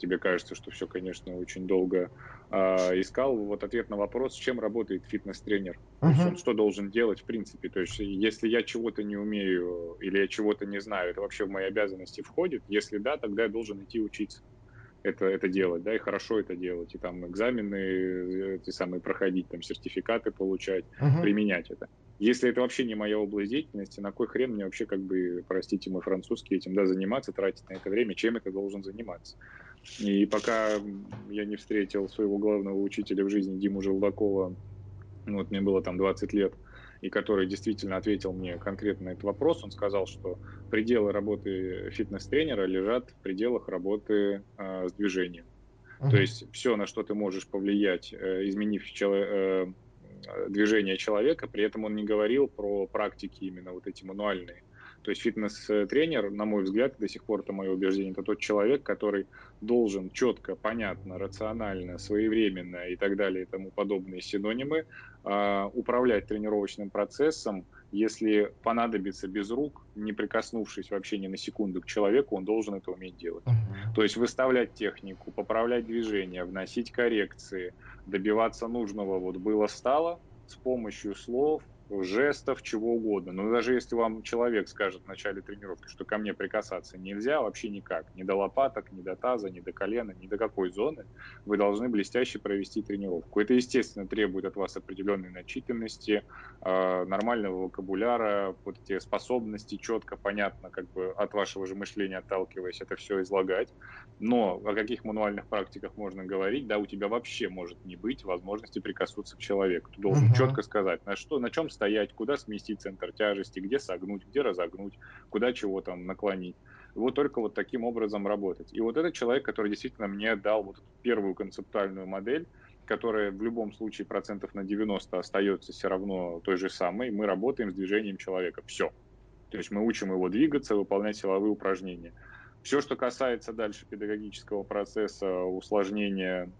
тебе кажется, что все, конечно, очень долго э, искал. Вот ответ на вопрос, с чем работает фитнес-тренер, uh-huh. он что должен делать в принципе. То есть если я чего-то не умею или я чего-то не знаю, это вообще в мои обязанности входит. Если да, тогда я должен идти учиться это, это делать, да, и хорошо это делать, и там экзамены э, эти самые проходить, там сертификаты получать, uh-huh. применять это. Если это вообще не моя область деятельности, на кой хрен мне вообще, как бы, простите мой французский, этим, да, заниматься, тратить на это время, чем это должен заниматься? И пока я не встретил своего главного учителя в жизни Диму Желдакова, ну, вот мне было там 20 лет, и который действительно ответил мне конкретно на этот вопрос, он сказал, что пределы работы фитнес-тренера лежат в пределах работы э, с движением. Uh-huh. То есть все, на что ты можешь повлиять, э, изменив чело- э, движение человека, при этом он не говорил про практики именно вот эти мануальные. То есть фитнес-тренер, на мой взгляд, до сих пор это мое убеждение, это тот человек, который должен четко, понятно, рационально, своевременно и так далее и тому подобные синонимы э, управлять тренировочным процессом, если понадобится без рук, не прикоснувшись вообще ни на секунду к человеку, он должен это уметь делать. То есть выставлять технику, поправлять движение, вносить коррекции, добиваться нужного вот было-стало с помощью слов, жестов, чего угодно. Но даже если вам человек скажет в начале тренировки, что ко мне прикасаться нельзя, вообще никак, ни до лопаток, ни до таза, ни до колена, ни до какой зоны, вы должны блестяще провести тренировку. Это, естественно, требует от вас определенной начитанности, э, нормального вокабуляра, вот эти способности четко, понятно, как бы от вашего же мышления отталкиваясь, это все излагать. Но о каких мануальных практиках можно говорить, да, у тебя вообще может не быть возможности прикоснуться к человеку. Ты должен uh-huh. четко сказать, на что, на чем стоять, куда сместить центр тяжести, где согнуть, где разогнуть, куда чего там наклонить. Вот только вот таким образом работать. И вот этот человек, который действительно мне дал вот первую концептуальную модель, которая в любом случае процентов на 90 остается все равно той же самой, мы работаем с движением человека. Все. То есть мы учим его двигаться, выполнять силовые упражнения. Все, что касается дальше педагогического процесса, усложнения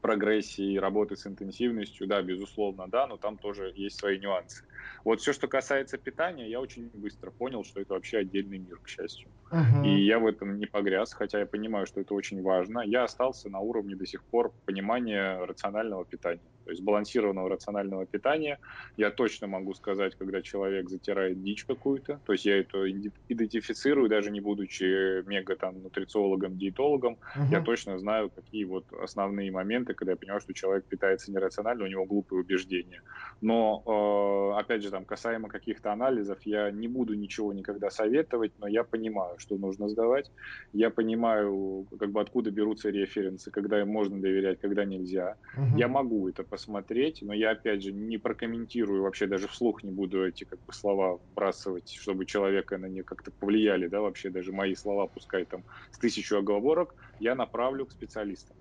прогрессии работы с интенсивностью, да, безусловно, да, но там тоже есть свои нюансы. Вот все, что касается питания, я очень быстро понял, что это вообще отдельный мир, к счастью. Uh-huh. И я в этом не погряз, хотя я понимаю, что это очень важно. Я остался на уровне до сих пор понимания рационального питания. То есть сбалансированного рационального питания. Я точно могу сказать, когда человек затирает дичь какую-то. То есть я это идентифицирую, даже не будучи мега там нутрициологом, диетологом. Uh-huh. Я точно знаю, какие вот основные моменты, когда я понимаю, что человек питается нерационально, у него глупые убеждения. Но, э, опять же, там, касаемо каких-то анализов, я не буду ничего никогда советовать, но я понимаю, что нужно сдавать. Я понимаю, как бы откуда берутся референсы, когда им можно доверять, когда нельзя. Uh-huh. Я могу это посмотреть, но я, опять же, не прокомментирую, вообще даже вслух не буду эти как бы слова вбрасывать, чтобы человека на них как-то повлияли, да, вообще даже мои слова, пускай там с тысячу оговорок, я направлю к специалистам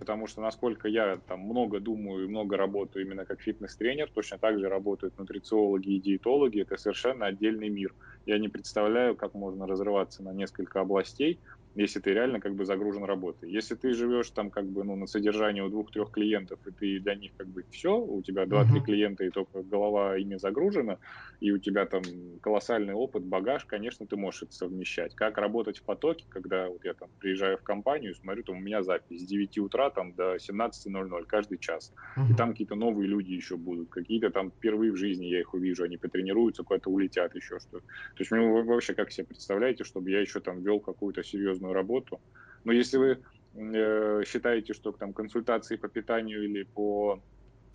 потому что насколько я там много думаю и много работаю именно как фитнес-тренер, точно так же работают нутрициологи и диетологи, это совершенно отдельный мир. Я не представляю, как можно разрываться на несколько областей, если ты реально как бы загружен работой. Если ты живешь там как бы ну, на содержании у двух-трех клиентов, и ты для них как бы все, у тебя два-три uh-huh. клиента, и только голова ими загружена, и у тебя там колоссальный опыт, багаж, конечно, ты можешь это совмещать. Как работать в потоке, когда вот я там приезжаю в компанию, смотрю, там у меня запись с 9 утра там до 17.00 каждый час. Uh-huh. И там какие-то новые люди еще будут, какие-то там впервые в жизни я их увижу, они потренируются, куда-то улетят еще что-то. То есть ну, вы вообще как себе представляете, чтобы я еще там вел какую-то серьезную серьезную работу. Но если вы э, считаете, что там консультации по питанию или по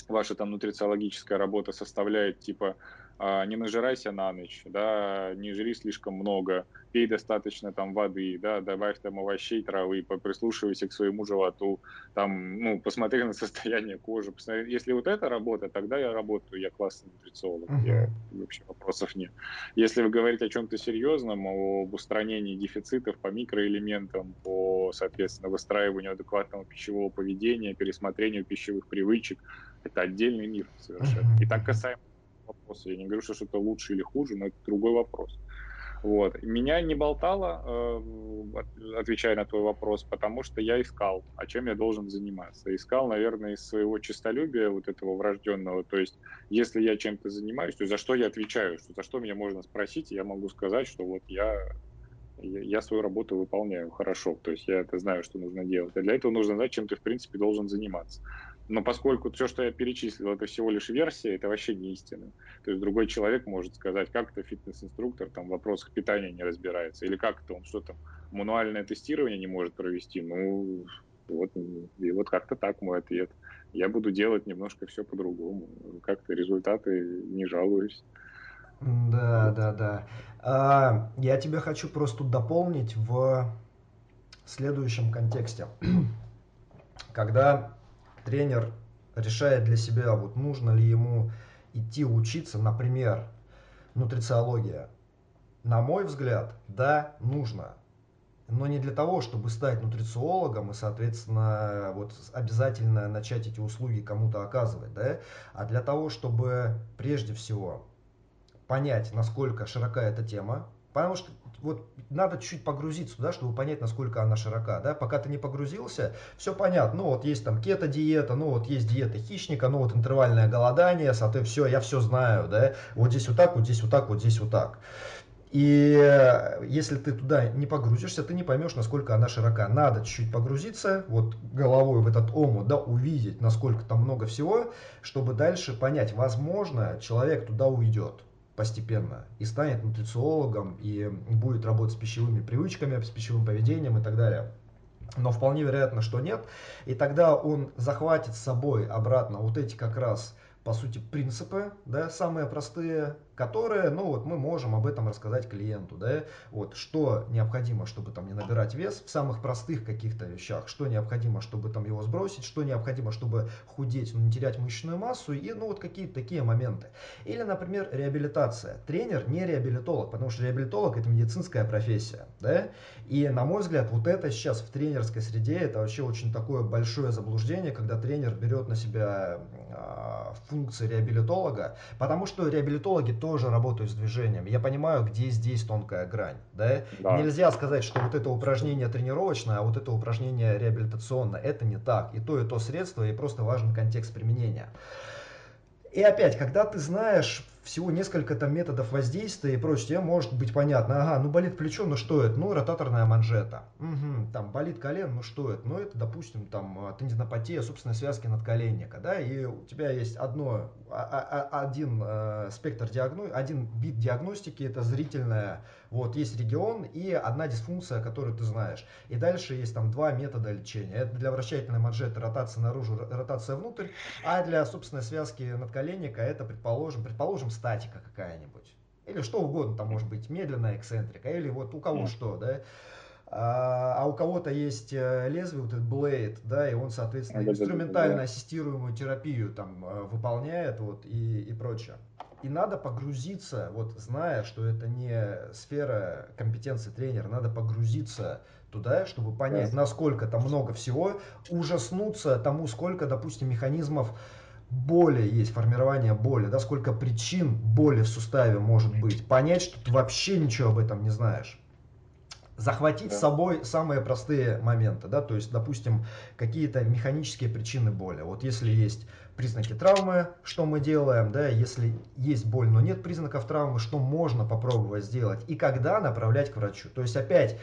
ваша там нутрициологическая работа составляет типа не нажирайся на ночь, да, не жри слишком много, пей достаточно там воды, да, добавь там овощей, травы, прислушивайся к своему животу, там, ну, посмотри на состояние кожи, посмотри. если вот это работа, тогда я работаю, я классный нутрициолог, uh-huh. я, вообще вопросов нет. Если вы говорите о чем-то серьезном, об устранении дефицитов по микроэлементам, по, соответственно, выстраиванию адекватного пищевого поведения, пересмотрению пищевых привычек, это отдельный мир совершенно. Uh-huh. И так касаемо вопроса. Я не говорю, что что-то лучше или хуже, но это другой вопрос. Вот. Меня не болтало, э, отвечая на твой вопрос, потому что я искал, а чем я должен заниматься. Искал, наверное, из своего честолюбия, вот этого врожденного. То есть, если я чем-то занимаюсь, то за что я отвечаю, что за что меня можно спросить, я могу сказать, что вот я, я свою работу выполняю хорошо. То есть, я это знаю, что нужно делать. А для этого нужно знать, чем ты, в принципе, должен заниматься. Но поскольку все, что я перечислил, это всего лишь версия, это вообще не истина. То есть другой человек может сказать, как это фитнес-инструктор там в вопросах питания не разбирается, или как это он что там мануальное тестирование не может провести. Ну, вот, и вот как-то так мой ответ. Я буду делать немножко все по-другому. Как-то результаты не жалуюсь. Да, да, да. А, я тебя хочу просто дополнить в следующем контексте. Когда тренер решает для себя, вот нужно ли ему идти учиться, например, нутрициология. На мой взгляд, да, нужно. Но не для того, чтобы стать нутрициологом и, соответственно, вот обязательно начать эти услуги кому-то оказывать, да, а для того, чтобы прежде всего понять, насколько широка эта тема, потому что вот надо чуть-чуть погрузиться туда, чтобы понять, насколько она широка, да, пока ты не погрузился, все понятно, ну вот есть там кето-диета, ну вот есть диета хищника, ну вот интервальное голодание, соответственно, все, я все знаю, да, вот здесь вот так, вот здесь вот так, вот здесь вот так. И если ты туда не погрузишься, ты не поймешь, насколько она широка. Надо чуть-чуть погрузиться, вот головой в этот омут, да, увидеть, насколько там много всего, чтобы дальше понять, возможно, человек туда уйдет постепенно и станет нутрициологом и будет работать с пищевыми привычками, с пищевым поведением и так далее. Но вполне вероятно, что нет. И тогда он захватит с собой обратно вот эти как раз по сути, принципы, да, самые простые, которые, ну вот мы можем об этом рассказать клиенту, да, вот что необходимо, чтобы там не набирать вес в самых простых каких-то вещах, что необходимо, чтобы там его сбросить, что необходимо, чтобы худеть, но не терять мышечную массу и, ну вот какие-то такие моменты. Или, например, реабилитация. Тренер не реабилитолог, потому что реабилитолог это медицинская профессия, да, и на мой взгляд, вот это сейчас в тренерской среде, это вообще очень такое большое заблуждение, когда тренер берет на себя э, функции реабилитолога, потому что реабилитологи тоже работают с движением. Я понимаю, где здесь тонкая грань. Да? Да. Нельзя сказать, что вот это упражнение тренировочное, а вот это упражнение реабилитационное. Это не так. И то, и то средство, и просто важен контекст применения. И опять, когда ты знаешь всего несколько там методов воздействия и прочее, тебе может быть понятно, ага, ну болит плечо, ну что это? Ну ротаторная манжета. Угу, там болит колен, ну что это? Ну это, допустим, там тендинопатия собственной связки надколенника, да, и у тебя есть одно, а, а, один э, спектр диагно, один вид диагностики, это зрительная, вот, есть регион и одна дисфункция, которую ты знаешь. И дальше есть там два метода лечения. Это для вращательной манжеты ротация наружу, ротация внутрь, а для собственной связки надколенника это, предположим, предположим, статика какая-нибудь. Или что угодно, там может быть медленная эксцентрика, или вот у кого что, да. А, а у кого-то есть э, лезвие, вот этот blade, да, и он, соответственно, инструментально ассистируемую терапию там э, выполняет, вот, и, и прочее. И надо погрузиться, вот, зная, что это не сфера компетенции тренера, надо погрузиться туда, чтобы понять, насколько там много всего, ужаснуться тому, сколько, допустим, механизмов боли есть, формирование боли, да, сколько причин боли в суставе может быть, понять, что ты вообще ничего об этом не знаешь. Захватить с собой самые простые моменты, да, то есть, допустим, какие-то механические причины боли. Вот если есть признаки травмы, что мы делаем, да, если есть боль, но нет признаков травмы, что можно попробовать сделать и когда направлять к врачу. То есть опять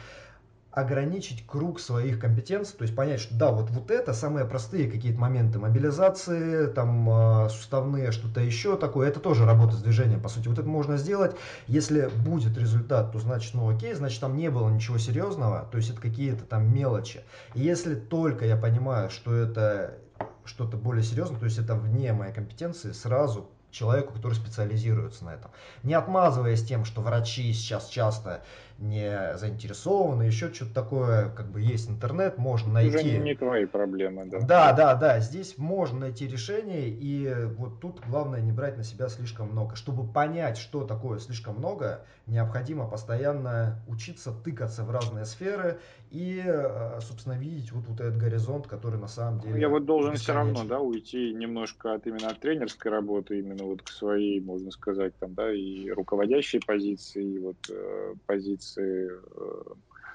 ограничить круг своих компетенций, то есть понять, что да, вот, вот это самые простые какие-то моменты мобилизации, там э, суставные, что-то еще такое, это тоже работа с движением, по сути. Вот это можно сделать, если будет результат, то значит, ну окей, значит там не было ничего серьезного, то есть это какие-то там мелочи. И если только я понимаю, что это что-то более серьезное, то есть это вне моей компетенции, сразу человеку, который специализируется на этом. Не отмазываясь тем, что врачи сейчас часто не заинтересованы, еще что-то такое, как бы есть интернет, можно найти. Уже не твои проблемы, да. Да, да, да, здесь можно найти решение, и вот тут главное не брать на себя слишком много. Чтобы понять, что такое слишком много, необходимо постоянно учиться тыкаться в разные сферы и, э, собственно, видеть вот, вот этот горизонт, который на самом деле... Я вот должен все равно, да, уйти немножко от именно от тренерской работы, именно вот к своей, можно сказать, там, да, и руководящей позиции, и вот э, позиции э,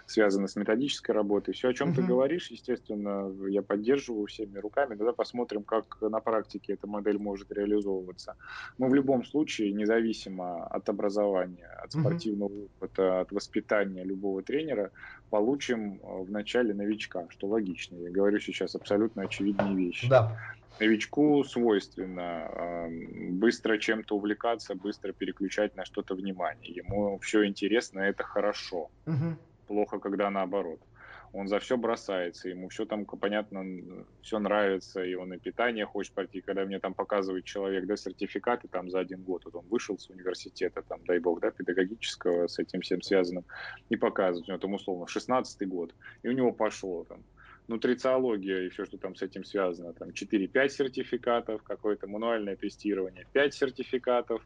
связаны с методической работой. Все, о чем mm-hmm. ты говоришь, естественно, я поддерживаю всеми руками. Давай посмотрим, как на практике эта модель может реализовываться. Мы в любом случае, независимо от образования, от спортивного mm-hmm. опыта, от воспитания любого тренера, получим э, в начале новичка, что логично. Я говорю сейчас абсолютно очевидные вещи. Да. Новичку свойственно быстро чем-то увлекаться, быстро переключать на что-то внимание. Ему все интересно, это хорошо. Угу плохо, когда наоборот. Он за все бросается, ему все там, понятно, все нравится, и он и питание хочет пойти. Когда мне там показывает человек, да, сертификаты там за один год, вот он вышел с университета, там, дай бог, да, педагогического, с этим всем связанным, и показывает, у него там условно 16 год, и у него пошло там нутрициология и все, что там с этим связано, там 4-5 сертификатов, какое-то мануальное тестирование, 5 сертификатов,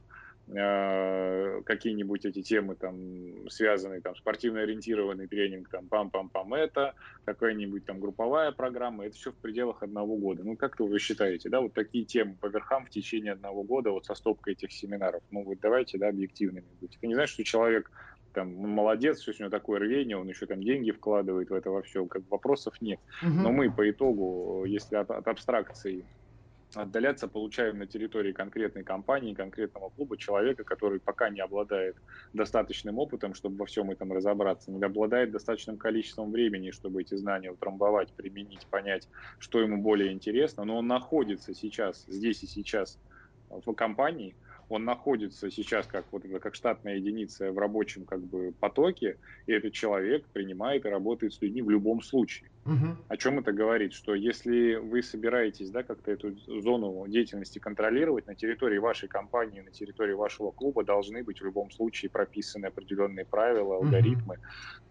Э, какие-нибудь эти темы там связанные там спортивно ориентированный тренинг там пам-пам-пам это какая-нибудь там групповая программа это все в пределах одного года. Ну как-то вы считаете да вот такие темы по верхам в течение одного года вот со стопкой этих семинаров? Ну вот давайте да объективными быть. Ты не знаешь что человек там молодец, все у него такое рвение, он еще там деньги вкладывает в это во все, как вопросов нет. Угу. Но мы по итогу, если от, от абстракции отдаляться получаем на территории конкретной компании, конкретного клуба человека, который пока не обладает достаточным опытом, чтобы во всем этом разобраться, не обладает достаточным количеством времени, чтобы эти знания утрамбовать, применить, понять, что ему более интересно, но он находится сейчас, здесь и сейчас в компании, он находится сейчас как вот как штатная единица в рабочем как бы потоке, и этот человек принимает и работает с людьми в любом случае. Угу. О чем это говорит? Что если вы собираетесь да, как-то эту зону деятельности контролировать, на территории вашей компании, на территории вашего клуба должны быть в любом случае прописаны определенные правила, алгоритмы,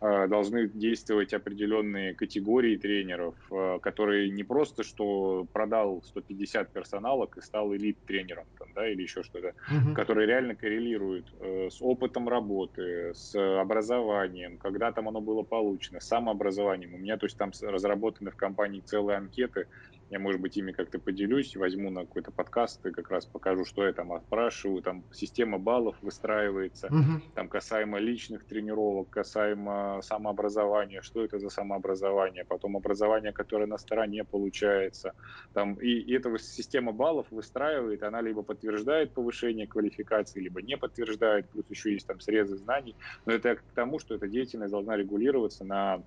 угу. должны действовать определенные категории тренеров, э, которые не просто что продал 150 персоналок и стал элит-тренером там, да, или еще что-то, угу. которые реально коррелируют э, с опытом работы, с образованием, когда там оно было получено, самообразованием. У меня, то есть там разработаны в компании целые анкеты. Я, может быть, ими как-то поделюсь, возьму на какой-то подкаст и как раз покажу, что я там спрашиваю. Там система баллов выстраивается, угу. там касаемо личных тренировок, касаемо самообразования, что это за самообразование, потом образование, которое на стороне получается. Там, и, и эта система баллов выстраивает, она либо подтверждает повышение квалификации, либо не подтверждает, плюс еще есть там срезы знаний. Но это к тому, что эта деятельность должна регулироваться на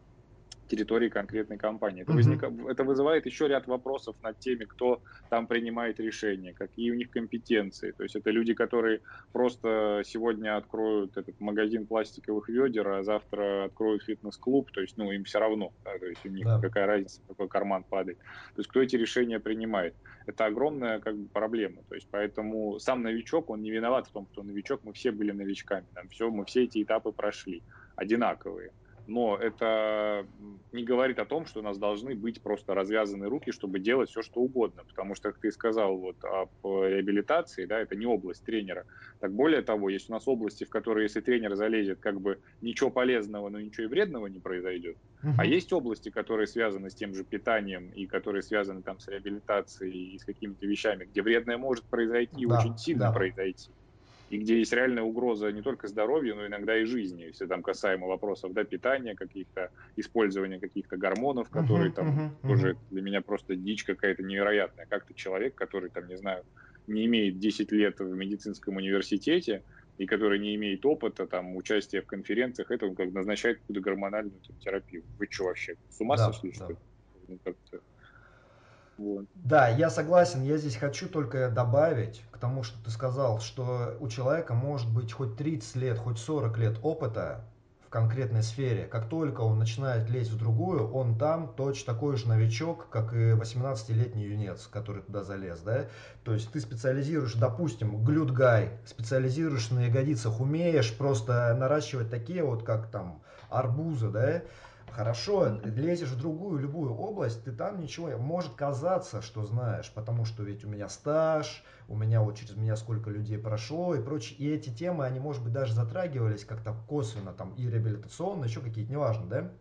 территории конкретной компании. Это, возник... это вызывает еще ряд вопросов над теми, кто там принимает решения, какие у них компетенции. То есть это люди, которые просто сегодня откроют этот магазин пластиковых ведер, а завтра откроют фитнес-клуб, то есть ну им все равно, да, то есть у них да. какая разница, какой карман падает. То есть кто эти решения принимает? Это огромная как бы проблема. То есть поэтому сам новичок, он не виноват в том, что новичок, мы все были новичками, там все, мы все эти этапы прошли одинаковые но это не говорит о том, что у нас должны быть просто развязаны руки, чтобы делать все, что угодно, потому что, как ты сказал вот об реабилитации, да, это не область тренера. Так более того, есть у нас области, в которые, если тренер залезет, как бы ничего полезного, но ничего и вредного не произойдет. Uh-huh. А есть области, которые связаны с тем же питанием и которые связаны там с реабилитацией и с какими-то вещами, где вредное может произойти, да, очень сильно да. произойти и где есть реальная угроза не только здоровью, но иногда и жизни, если там касаемо вопросов да, питания, каких-то использования каких-то гормонов, которые uh-huh, там uh-huh, тоже uh-huh. для меня просто дичь какая-то невероятная. Как то человек, который там, не знаю, не имеет 10 лет в медицинском университете, и который не имеет опыта, там, участия в конференциях, это он как назначает какую-то гормональную терапию. Вы что вообще, с ума да, сошли, да. что ли? Ну, вот. Да, я согласен. Я здесь хочу только добавить к тому, что ты сказал, что у человека может быть хоть 30 лет, хоть 40 лет опыта конкретной сфере. Как только он начинает лезть в другую, он там точно такой же новичок, как и 18-летний юнец, который туда залез, да. То есть ты специализируешь, допустим, глютгай, специализируешь на ягодицах, умеешь просто наращивать такие вот, как там арбузы, да, Хорошо, лезешь в другую, любую область, ты там ничего, может казаться, что знаешь, потому что ведь у меня стаж, у меня вот через меня сколько людей прошло и прочее. И эти темы, они, может быть, даже затрагивались как-то косвенно, там, и реабилитационно, еще какие-то, неважно, да?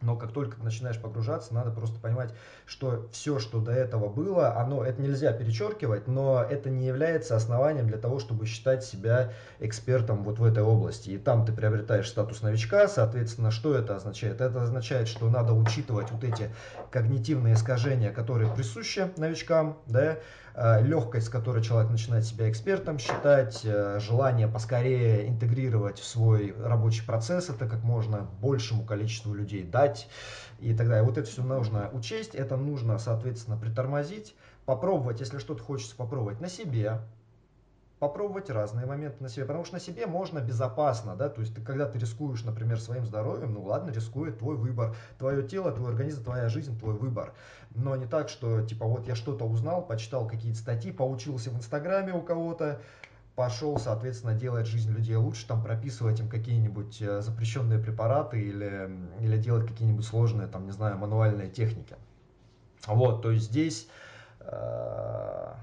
Но как только ты начинаешь погружаться, надо просто понимать, что все, что до этого было, оно, это нельзя перечеркивать, но это не является основанием для того, чтобы считать себя экспертом вот в этой области. И там ты приобретаешь статус новичка, соответственно, что это означает? Это означает, что надо учитывать вот эти когнитивные искажения, которые присущи новичкам, да, легкость, с которой человек начинает себя экспертом считать, э, желание поскорее интегрировать в свой рабочий процесс, это как можно большему количеству людей дать и так далее. Вот это все нужно учесть, это нужно, соответственно, притормозить, попробовать, если что-то хочется попробовать на себе, попробовать разные моменты на себе, потому что на себе можно безопасно, да, то есть ты, когда ты рискуешь, например, своим здоровьем, ну ладно, рискует твой выбор, твое тело, твой организм, твоя жизнь, твой выбор, но не так, что, типа, вот я что-то узнал, почитал какие-то статьи, поучился в Инстаграме у кого-то, пошел, соответственно, делать жизнь людей лучше, там прописывать им какие-нибудь э, запрещенные препараты или, или делать какие-нибудь сложные, там, не знаю, мануальные техники. Вот, то есть здесь э,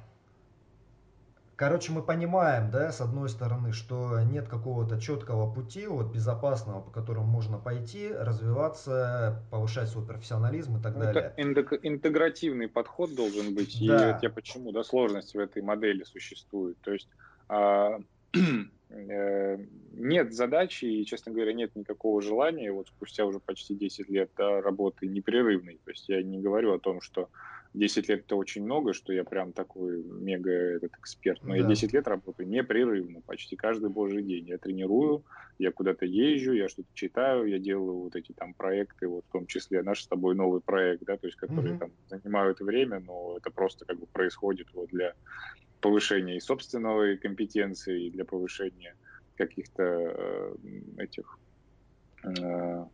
Короче, мы понимаем, да, с одной стороны, что нет какого-то четкого пути, вот, безопасного, по которому можно пойти, развиваться, повышать свой профессионализм и так ну, далее. Это интегративный подход должен быть, да. и вот я почему, да, сложность в этой модели существует. То есть а, э, нет задачи и, честно говоря, нет никакого желания, вот спустя уже почти 10 лет да, работы непрерывной, то есть я не говорю о том, что 10 лет это очень много, что я прям такой мега этот эксперт. Но да. я 10 лет работаю непрерывно, почти каждый божий день. Я тренирую, я куда-то езжу, я что-то читаю, я делаю вот эти там проекты, вот в том числе наш с тобой новый проект, да, то есть которые mm-hmm. там занимают время, но это просто как бы происходит вот для повышения и собственной компетенции, и для повышения каких-то э, этих э,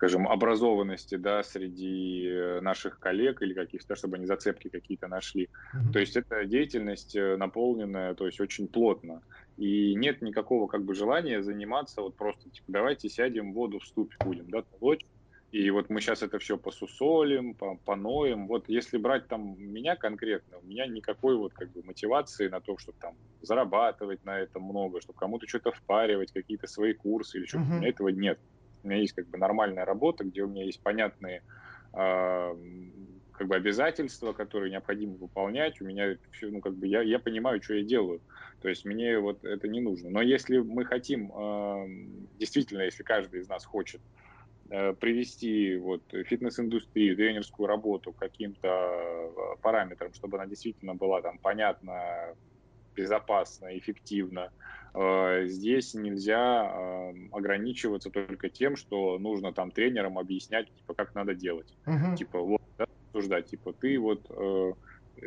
скажем, образованности, да, среди э, наших коллег или каких-то, чтобы они зацепки какие-то нашли. Mm-hmm. То есть это деятельность э, наполненная, то есть очень плотно. И нет никакого как бы желания заниматься вот просто, типа, давайте сядем, воду в ступе будем, да, толочь. И вот мы сейчас это все посусолим, поноем. Вот если брать там меня конкретно, у меня никакой вот как бы мотивации на то, чтобы там зарабатывать на этом много, чтобы кому-то что-то впаривать, какие-то свои курсы или что-то. Uh-huh. У меня этого нет. У меня есть как бы нормальная работа, где у меня есть понятные э, как бы обязательства, которые необходимо выполнять. У меня все, ну как бы я, я понимаю, что я делаю. То есть мне вот это не нужно. Но если мы хотим, э, действительно, если каждый из нас хочет э, привести вот фитнес-индустрию, тренерскую работу к каким-то параметрам, чтобы она действительно была там понятна, безопасно, эффективно, Э, здесь нельзя эм, ограничиваться только тем, что нужно там тренерам объяснять, типа, как надо делать. Uh-huh. Типа, вот, да, обсуждать, типа, ты вот, э,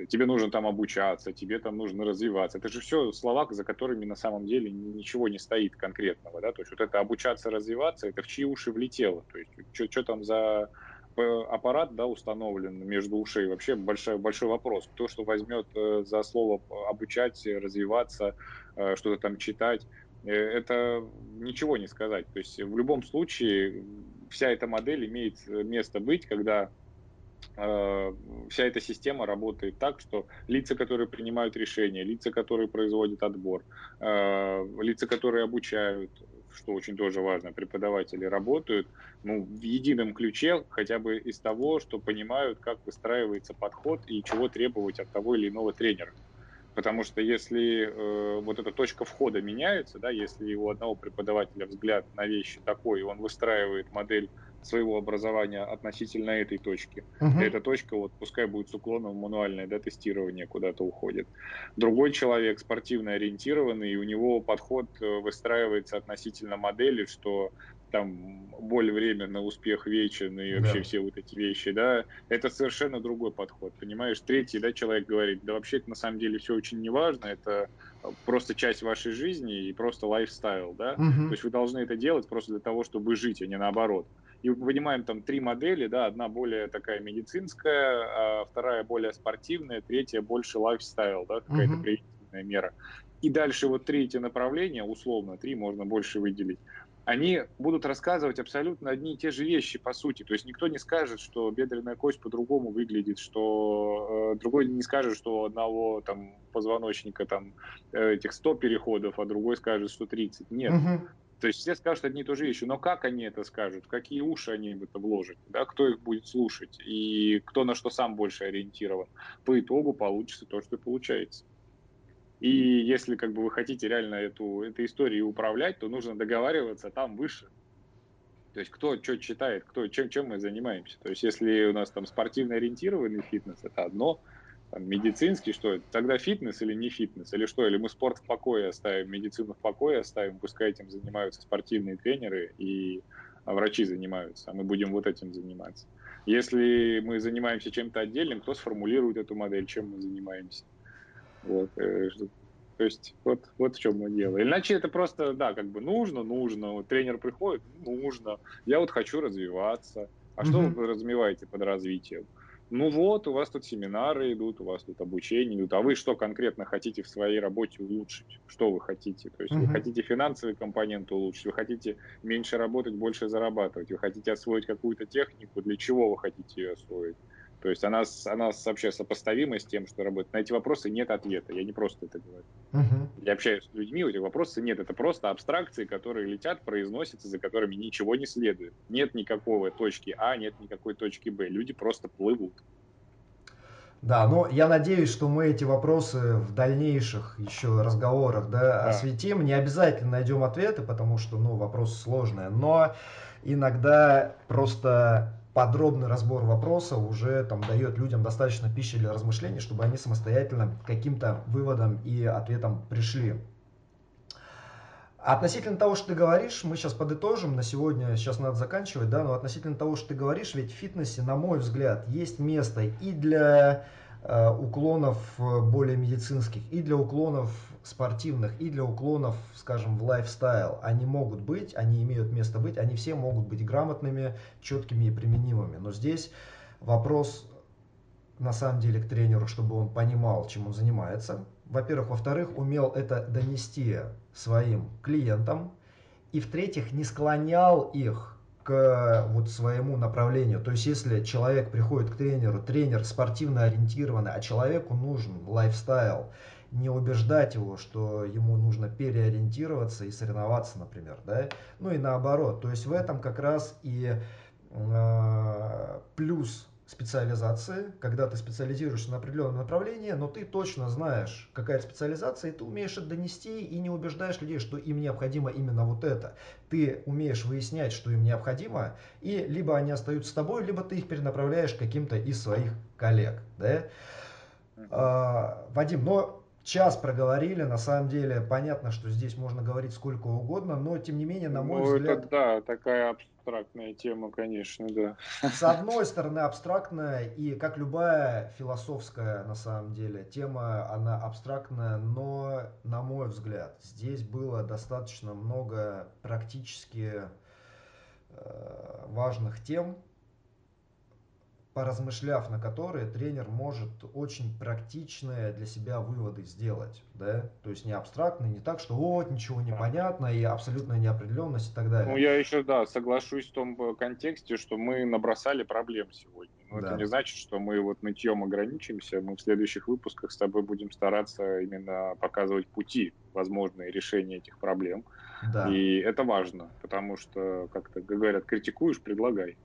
тебе нужно там обучаться, тебе там нужно развиваться. Это же все слова, за которыми на самом деле ничего не стоит конкретного, да, то есть вот это обучаться, развиваться, это в чьи уши влетело, то есть что там за аппарат да, установлен между ушей, вообще большой, большой вопрос. Кто что возьмет э, за слово обучать, развиваться, э, что-то там читать, э, это ничего не сказать. То есть в любом случае вся эта модель имеет место быть, когда вся эта система работает так, что лица, которые принимают решения, лица, которые производят отбор, лица, которые обучают, что очень тоже важно, преподаватели работают ну, в едином ключе, хотя бы из того, что понимают, как выстраивается подход и чего требовать от того или иного тренера. Потому что если э, вот эта точка входа меняется, да, если у одного преподавателя взгляд на вещи такой, и он выстраивает модель своего образования относительно этой точки. Uh-huh. эта точка, вот пускай будет с уклоном в мануальное да, тестирование куда-то уходит. Другой человек спортивно ориентированный, и у него подход э, выстраивается относительно модели, что там боль временно, успех вечен и вообще да. все вот эти вещи, да, это совершенно другой подход, понимаешь? Третий, да, человек говорит, да вообще это на самом деле все очень неважно, это просто часть вашей жизни и просто lifestyle, да, угу. то есть вы должны это делать просто для того, чтобы жить, а не наоборот. И мы понимаем там три модели, да, одна более такая медицинская, а вторая более спортивная, третья больше lifestyle, да, какая-то угу. превентивная мера. И дальше вот третье направление, условно, три можно больше выделить, они будут рассказывать абсолютно одни и те же вещи, по сути. То есть никто не скажет, что бедренная кость по-другому выглядит, что э, другой не скажет, что у одного там позвоночника там э, этих 100 переходов, а другой скажет, что 30. Нет. Угу. То есть все скажут одни и те же вещи, но как они это скажут, какие уши они в это вложат, да, кто их будет слушать и кто на что сам больше ориентирован, по итогу получится то, что получается. И если как бы вы хотите реально эту, эту историю управлять, то нужно договариваться там выше. То есть кто что читает, кто, чем, чем мы занимаемся. То есть если у нас там спортивно ориентированный фитнес, это одно, там, медицинский, что это, тогда фитнес или не фитнес, или что, или мы спорт в покое оставим, медицину в покое оставим, пускай этим занимаются спортивные тренеры и врачи занимаются, а мы будем вот этим заниматься. Если мы занимаемся чем-то отдельным, кто сформулирует эту модель, чем мы занимаемся. Вот. Э, то есть вот, вот в чем мы дело. Иначе это просто, да, как бы нужно, нужно. Вот тренер приходит, нужно. Я вот хочу развиваться. А mm-hmm. что вы развиваете под развитием? Ну вот, у вас тут семинары идут, у вас тут обучение идут, а вы что конкретно хотите в своей работе улучшить? Что вы хотите? То есть mm-hmm. вы хотите финансовый компонент улучшить, вы хотите меньше работать, больше зарабатывать, вы хотите освоить какую-то технику, для чего вы хотите ее освоить? То есть она, она вообще сопоставима с тем, что работает. На эти вопросы нет ответа. Я не просто это говорю. Uh-huh. Я общаюсь с людьми, у этих вопросов нет. Это просто абстракции, которые летят, произносятся, за которыми ничего не следует. Нет никакого точки А, нет никакой точки Б. Люди просто плывут. Да, но я надеюсь, что мы эти вопросы в дальнейших еще разговорах да, да. осветим. Не обязательно найдем ответы, потому что ну, вопрос сложный. Но иногда просто подробный разбор вопроса уже там дает людям достаточно пищи для размышлений, чтобы они самостоятельно каким-то выводам и ответам пришли. Относительно того, что ты говоришь, мы сейчас подытожим, на сегодня, сейчас надо заканчивать, да, но относительно того, что ты говоришь, ведь в фитнесе, на мой взгляд, есть место и для уклонов э, более медицинских, и для уклонов спортивных и для уклонов, скажем, в лайфстайл, они могут быть, они имеют место быть, они все могут быть грамотными, четкими и применимыми. Но здесь вопрос на самом деле к тренеру, чтобы он понимал, чем он занимается. Во-первых. Во-вторых, умел это донести своим клиентам. И в-третьих, не склонял их к вот своему направлению. То есть, если человек приходит к тренеру, тренер спортивно ориентированный, а человеку нужен лайфстайл, не убеждать его, что ему нужно переориентироваться и соревноваться, например, да, ну и наоборот, то есть в этом как раз и э, плюс специализации, когда ты специализируешься на определенном направлении, но ты точно знаешь, какая специализация, и ты умеешь это донести и не убеждаешь людей, что им необходимо именно вот это. Ты умеешь выяснять, что им необходимо, и либо они остаются с тобой, либо ты их перенаправляешь каким-то из своих коллег. Да? А, Вадим, но час проговорили, на самом деле понятно, что здесь можно говорить сколько угодно, но тем не менее, на мой ну, взгляд... Это, да, такая абстрактная тема, конечно, да. С одной стороны абстрактная, и как любая философская, на самом деле, тема, она абстрактная, но, на мой взгляд, здесь было достаточно много практически э, важных тем, поразмышляв на которые тренер может очень практичные для себя выводы сделать, да, то есть не абстрактные, не так, что вот ничего не понятно и абсолютная неопределенность и так далее. Ну я еще да соглашусь в том контексте, что мы набросали проблем сегодня. Но да. это не значит, что мы вот нытьем ограничимся. Мы в следующих выпусках с тобой будем стараться именно показывать пути, возможные решения этих проблем. Да. И это важно, потому что, как-то говорят, критикуешь, предлагай.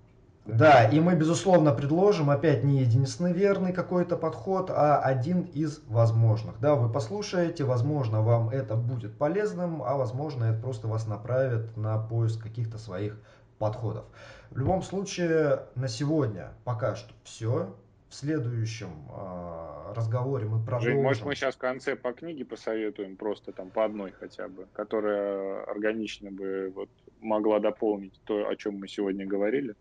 Да, и мы, безусловно, предложим опять не единственный верный какой-то подход, а один из возможных. Да, вы послушаете, возможно, вам это будет полезным, а возможно, это просто вас направит на поиск каких-то своих подходов. В любом случае, на сегодня пока что все. В следующем э, разговоре мы продолжим. Жень, может, мы сейчас в конце по книге посоветуем, просто там по одной хотя бы, которая органично бы вот могла дополнить то, о чем мы сегодня говорили?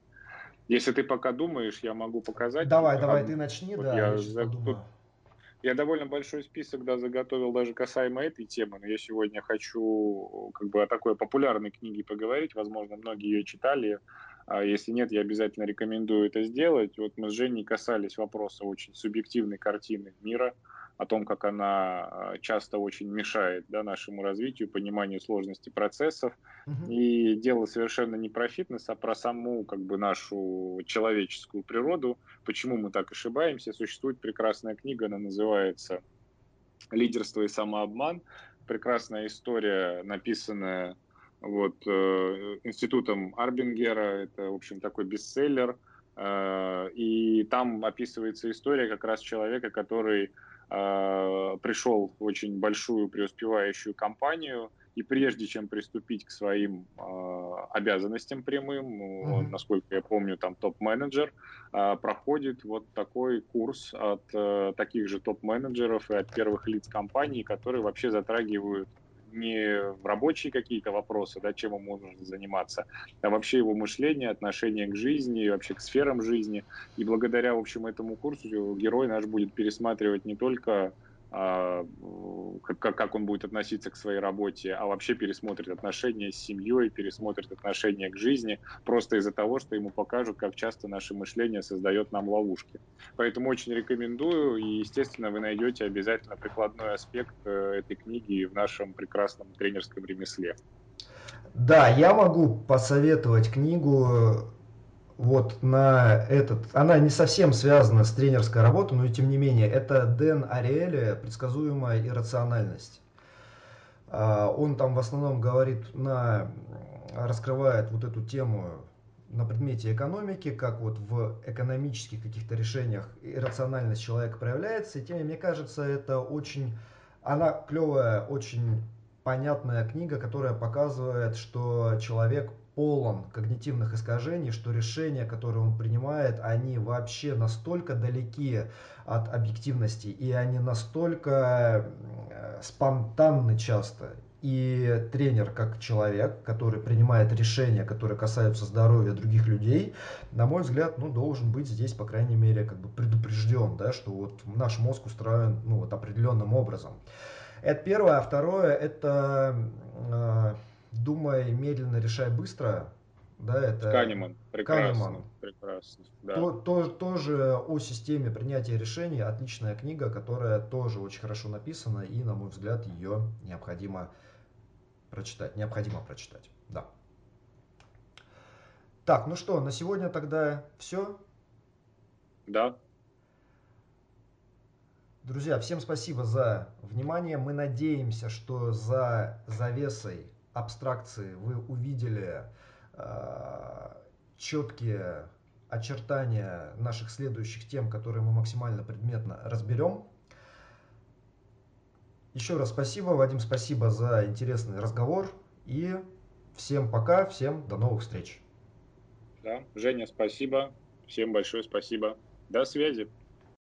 Если ты пока думаешь, я могу показать. Давай, давай, ты начни, вот да, я, я за... Тут я довольно большой список да, заготовил даже касаемо этой темы, но я сегодня хочу как бы о такой популярной книге поговорить. Возможно, многие ее читали. А если нет, я обязательно рекомендую это сделать. Вот мы с Женей касались вопроса очень субъективной картины мира – о том, как она а, часто очень мешает да, нашему развитию, пониманию сложности процессов. Угу. И дело совершенно не про фитнес, а про саму как бы, нашу человеческую природу, почему мы так ошибаемся. Существует прекрасная книга, она называется «Лидерство и самообман». Прекрасная история, написанная вот, э, институтом Арбингера. Это, в общем, такой бестселлер. Э, и там описывается история как раз человека, который Э, пришел в очень большую преуспевающую компанию, и прежде чем приступить к своим э, обязанностям прямым, mm-hmm. он, насколько я помню, там топ-менеджер, э, проходит вот такой курс от э, таких же топ-менеджеров и от первых лиц компании, которые вообще затрагивают не рабочие какие-то вопросы, да, чем ему нужно заниматься, а вообще его мышление, отношение к жизни, вообще к сферам жизни. И благодаря, в общем, этому курсу герой наш будет пересматривать не только как, как он будет относиться к своей работе, а вообще пересмотрит отношения с семьей, пересмотрит отношения к жизни, просто из-за того, что ему покажут, как часто наше мышление создает нам ловушки. Поэтому очень рекомендую, и, естественно, вы найдете обязательно прикладной аспект э, этой книги в нашем прекрасном тренерском ремесле. Да, я могу посоветовать книгу вот на этот, она не совсем связана с тренерской работой, но и тем не менее, это Дэн Ариэля «Предсказуемая иррациональность». А, он там в основном говорит на, раскрывает вот эту тему на предмете экономики, как вот в экономических каких-то решениях иррациональность человека проявляется. И тем, мне кажется, это очень, она клевая, очень понятная книга, которая показывает, что человек полон когнитивных искажений, что решения, которые он принимает, они вообще настолько далеки от объективности, и они настолько спонтанны часто. И тренер, как человек, который принимает решения, которые касаются здоровья других людей, на мой взгляд, ну, должен быть здесь, по крайней мере, как бы предупрежден, да, что вот наш мозг устроен ну, вот определенным образом. Это первое. А второе, это э, думай медленно, решай быстро. Да, это Канеман. Прекрасно. Канеман. Прекрасно. Да. То, то, тоже о системе принятия решений. Отличная книга, которая тоже очень хорошо написана. И, на мой взгляд, ее необходимо прочитать. Необходимо прочитать. Да. Так, ну что, на сегодня тогда все? Да. Друзья, всем спасибо за внимание. Мы надеемся, что за завесой абстракции вы увидели э, четкие очертания наших следующих тем, которые мы максимально предметно разберем. Еще раз спасибо, Вадим, спасибо за интересный разговор. И всем пока, всем до новых встреч. Да, Женя, спасибо. Всем большое спасибо. До связи.